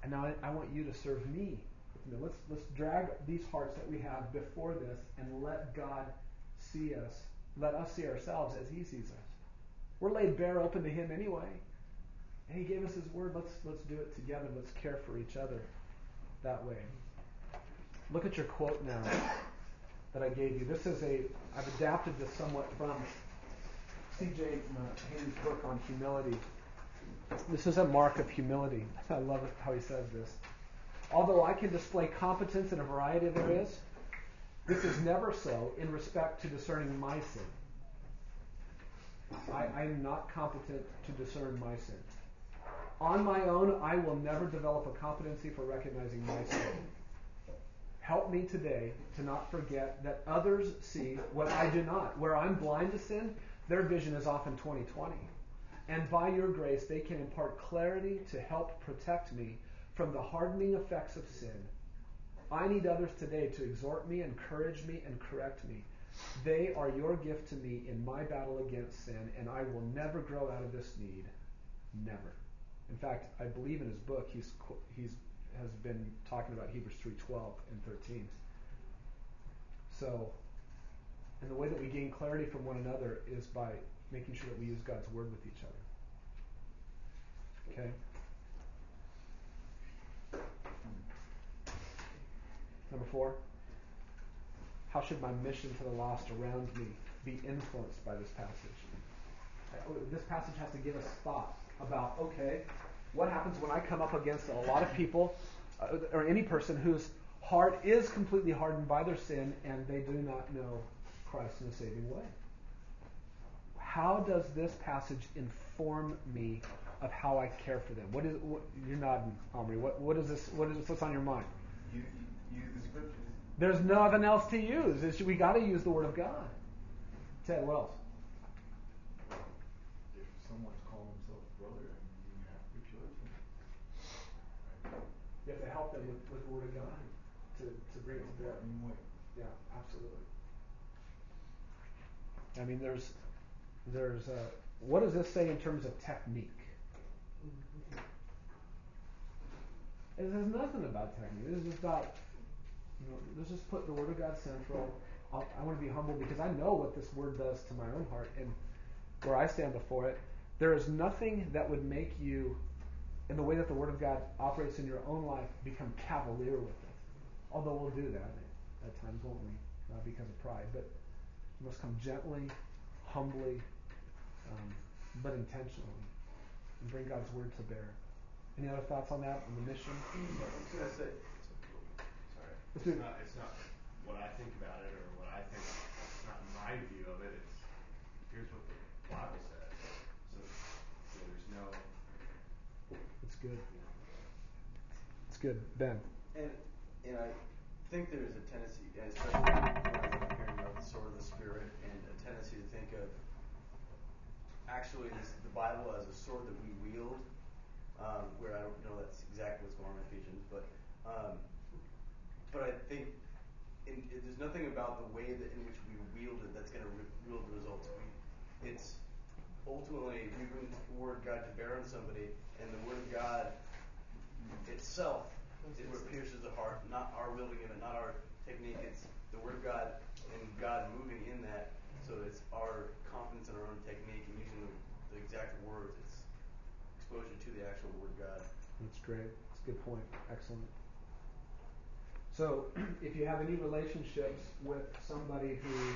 And now I, I want you to serve me. Let's, let's drag these hearts that we have before this and let God see us. Let us see ourselves as He sees us. We're laid bare open to Him anyway. And He gave us His word. Let's, let's do it together. Let's care for each other that way. Look at your quote now that I gave you. This is a, I've adapted this somewhat from C.J. Mahaney's book on humility. This is a mark of humility. I love how he says this. Although I can display competence in a variety of areas, this is never so in respect to discerning my sin. I, am not competent to discern my sin. On my own, I will never develop a competency for recognizing my sin. Help me today to not forget that others see what I do not. Where I'm blind to sin, their vision is often 2020. And by your grace, they can impart clarity to help protect me from the hardening effects of sin. I need others today to exhort me, encourage me, and correct me. They are your gift to me in my battle against sin, and I will never grow out of this need. Never. In fact, I believe in his book he's he's has been talking about Hebrews 3:12 and 13. So, and the way that we gain clarity from one another is by making sure that we use God's word with each other. Okay? Number four, how should my mission to the lost around me be influenced by this passage? Uh, this passage has to give us thought about, okay, what happens when I come up against a lot of people uh, or any person whose heart is completely hardened by their sin and they do not know Christ in a saving way? How does this passage inform me of how I care for them? What is what, you're nodding, Omri? What what is this? What is? What's on your mind? You use the scriptures. There's nothing else to use. It's, we got to use the Word of God. Ted, what else? If someone's calling himself brother, you have to. You have to help them with, with the Word of God to, to bring it to bear. Yeah, absolutely. I mean, there's there's uh, what does this say in terms of technique? It says nothing about technique. This is about you know, let's just put the Word of God central. I'll, i want to be humble because I know what this Word does to my own heart and where I stand before it. There is nothing that would make you, in the way that the Word of God operates in your own life, become cavalier with it. Although we'll do that at times, won't we? Not because of pride, but you must come gently, humbly, um, but intentionally, and bring God's Word to bear. Any other thoughts on that, on the mission? I was going to say, it's not, it's not what I think about it or what I think, it's not my view of it, it's, here's what the Bible says. So, so there's no. It's good. It's good. Ben. And, and I think there's a tendency, especially when I'm hearing about the sword of the Spirit, and a tendency to think of actually this, the Bible as a sword that we wield um, where I don't know that's exactly what's going on in Ephesians, but um, but I think in, it, there's nothing about the way that in which we wield it that's going to re- wield the results. We, it's ultimately we bring the word of God to bear on somebody, and the word of God itself is what pierces the heart, not our wielding of it, not our technique. It's the word of God and God moving in that. So it's our confidence in our own technique and using the, the exact words. It's exposure to the actual Word of God. That's great. That's a good point. Excellent. So, if you have any relationships with somebody who,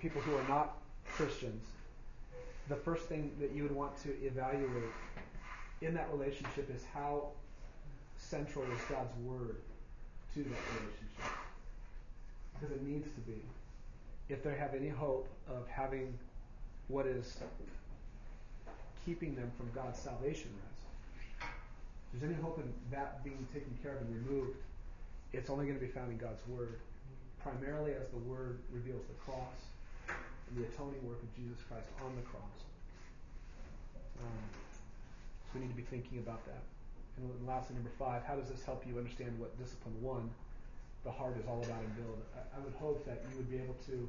people who are not Christians, the first thing that you would want to evaluate in that relationship is how central is God's Word to that relationship. Because it needs to be. If they have any hope of having what is keeping them from God's salvation rest. If there's any hope in that being taken care of and removed, it's only going to be found in God's Word. primarily as the Word reveals the cross and the atoning work of Jesus Christ on the cross. Um, so we need to be thinking about that. And lastly, number five, how does this help you understand what discipline one, the heart, is all about in build? I, I would hope that you would be able to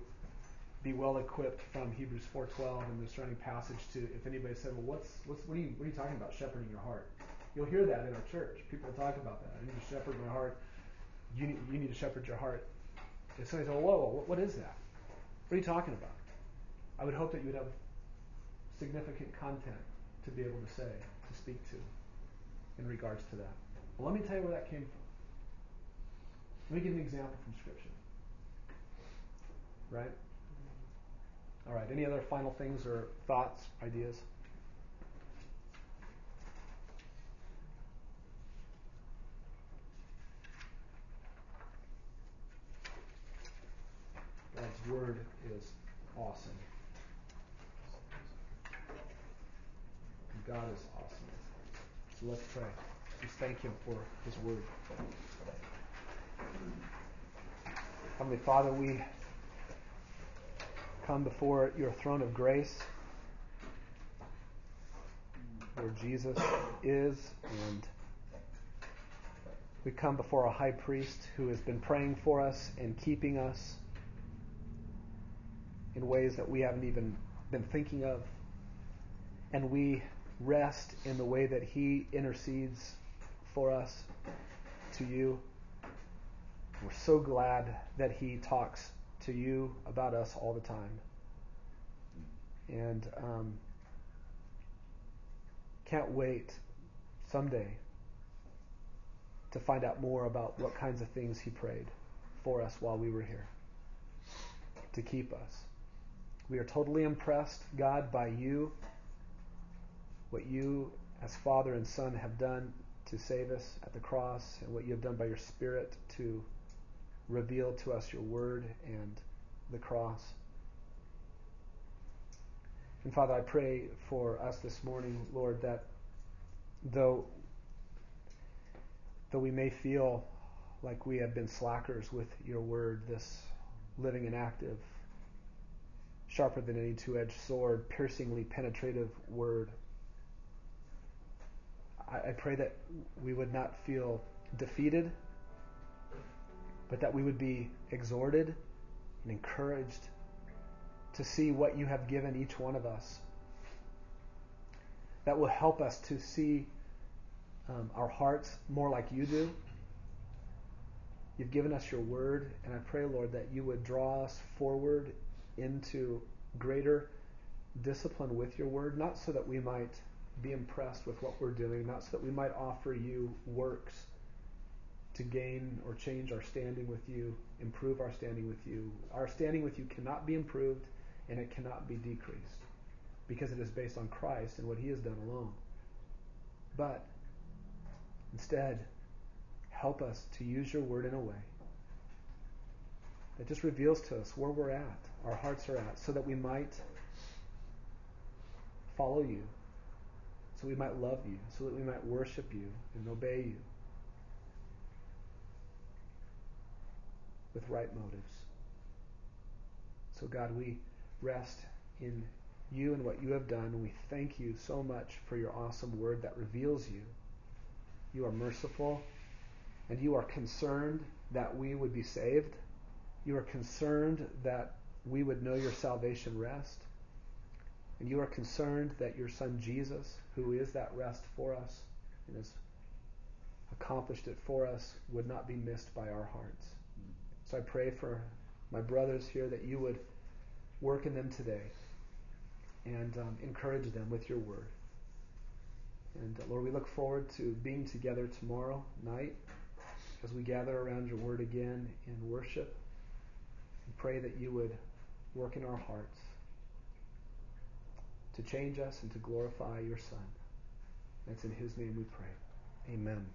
be well equipped from Hebrews 4:12 and the surrounding passage to if anybody said, well, what's what's what are you what are you talking about shepherding your heart? You'll hear that in our church. People talk about that. I need to shepherd my heart. You need, you need to shepherd your heart. If somebody says, whoa, what is that? What are you talking about? I would hope that you would have significant content to be able to say, to speak to in regards to that. Well, let me tell you where that came from. Let me give an example from Scripture. Right? All right. Any other final things or thoughts, ideas? God's word is awesome. God is awesome. So let's pray. Just thank Him for His word. Heavenly Father, we come before your throne of grace where Jesus is, and we come before a high priest who has been praying for us and keeping us in ways that we haven't even been thinking of. And we rest in the way that He intercedes for us to you. We're so glad that He talks to you about us all the time. And um, can't wait someday to find out more about what kinds of things He prayed for us while we were here to keep us. We are totally impressed, God, by you, what you as Father and Son have done to save us at the cross, and what you have done by your Spirit to reveal to us your word and the cross. And Father, I pray for us this morning, Lord, that though though we may feel like we have been slackers with your word, this living and active sharper than any two edged sword, piercingly penetrative word. I, I, pray that we would not feel defeated, but that we would be exhorted and encouraged to see what you have given each one of us. That will help us to see um, our hearts more like you do. You've given us your word, and I pray, Lord, that you would draw us forward into greater discipline with your word, not so that we might be impressed with what we're doing, not so that we might offer you works to gain or change our standing with you, improve our standing with you. Our standing with you cannot be improved and it cannot be decreased because it is based on Christ and what he has done alone. But instead, help us to use your word in a way that just reveals to us where we're at, our hearts are at, so that we might follow you, so we might love you, so that we might worship you and obey you with right motives. So, God, we rest in you and what you have done. We thank you so much for your awesome word that reveals you. You are merciful, and you are concerned that we would be saved. You are concerned that we would know your salvation rest. And you are concerned that your son Jesus, who is that rest for us and has accomplished it for us, would not be missed by our hearts. So I pray for my brothers here that you would work in them today and um, encourage them with your word. And uh, Lord, we look forward to being together tomorrow night as we gather around your word again in worship. We pray that you would work in our hearts to change us and to glorify your Son. That's in his name we pray. Amen.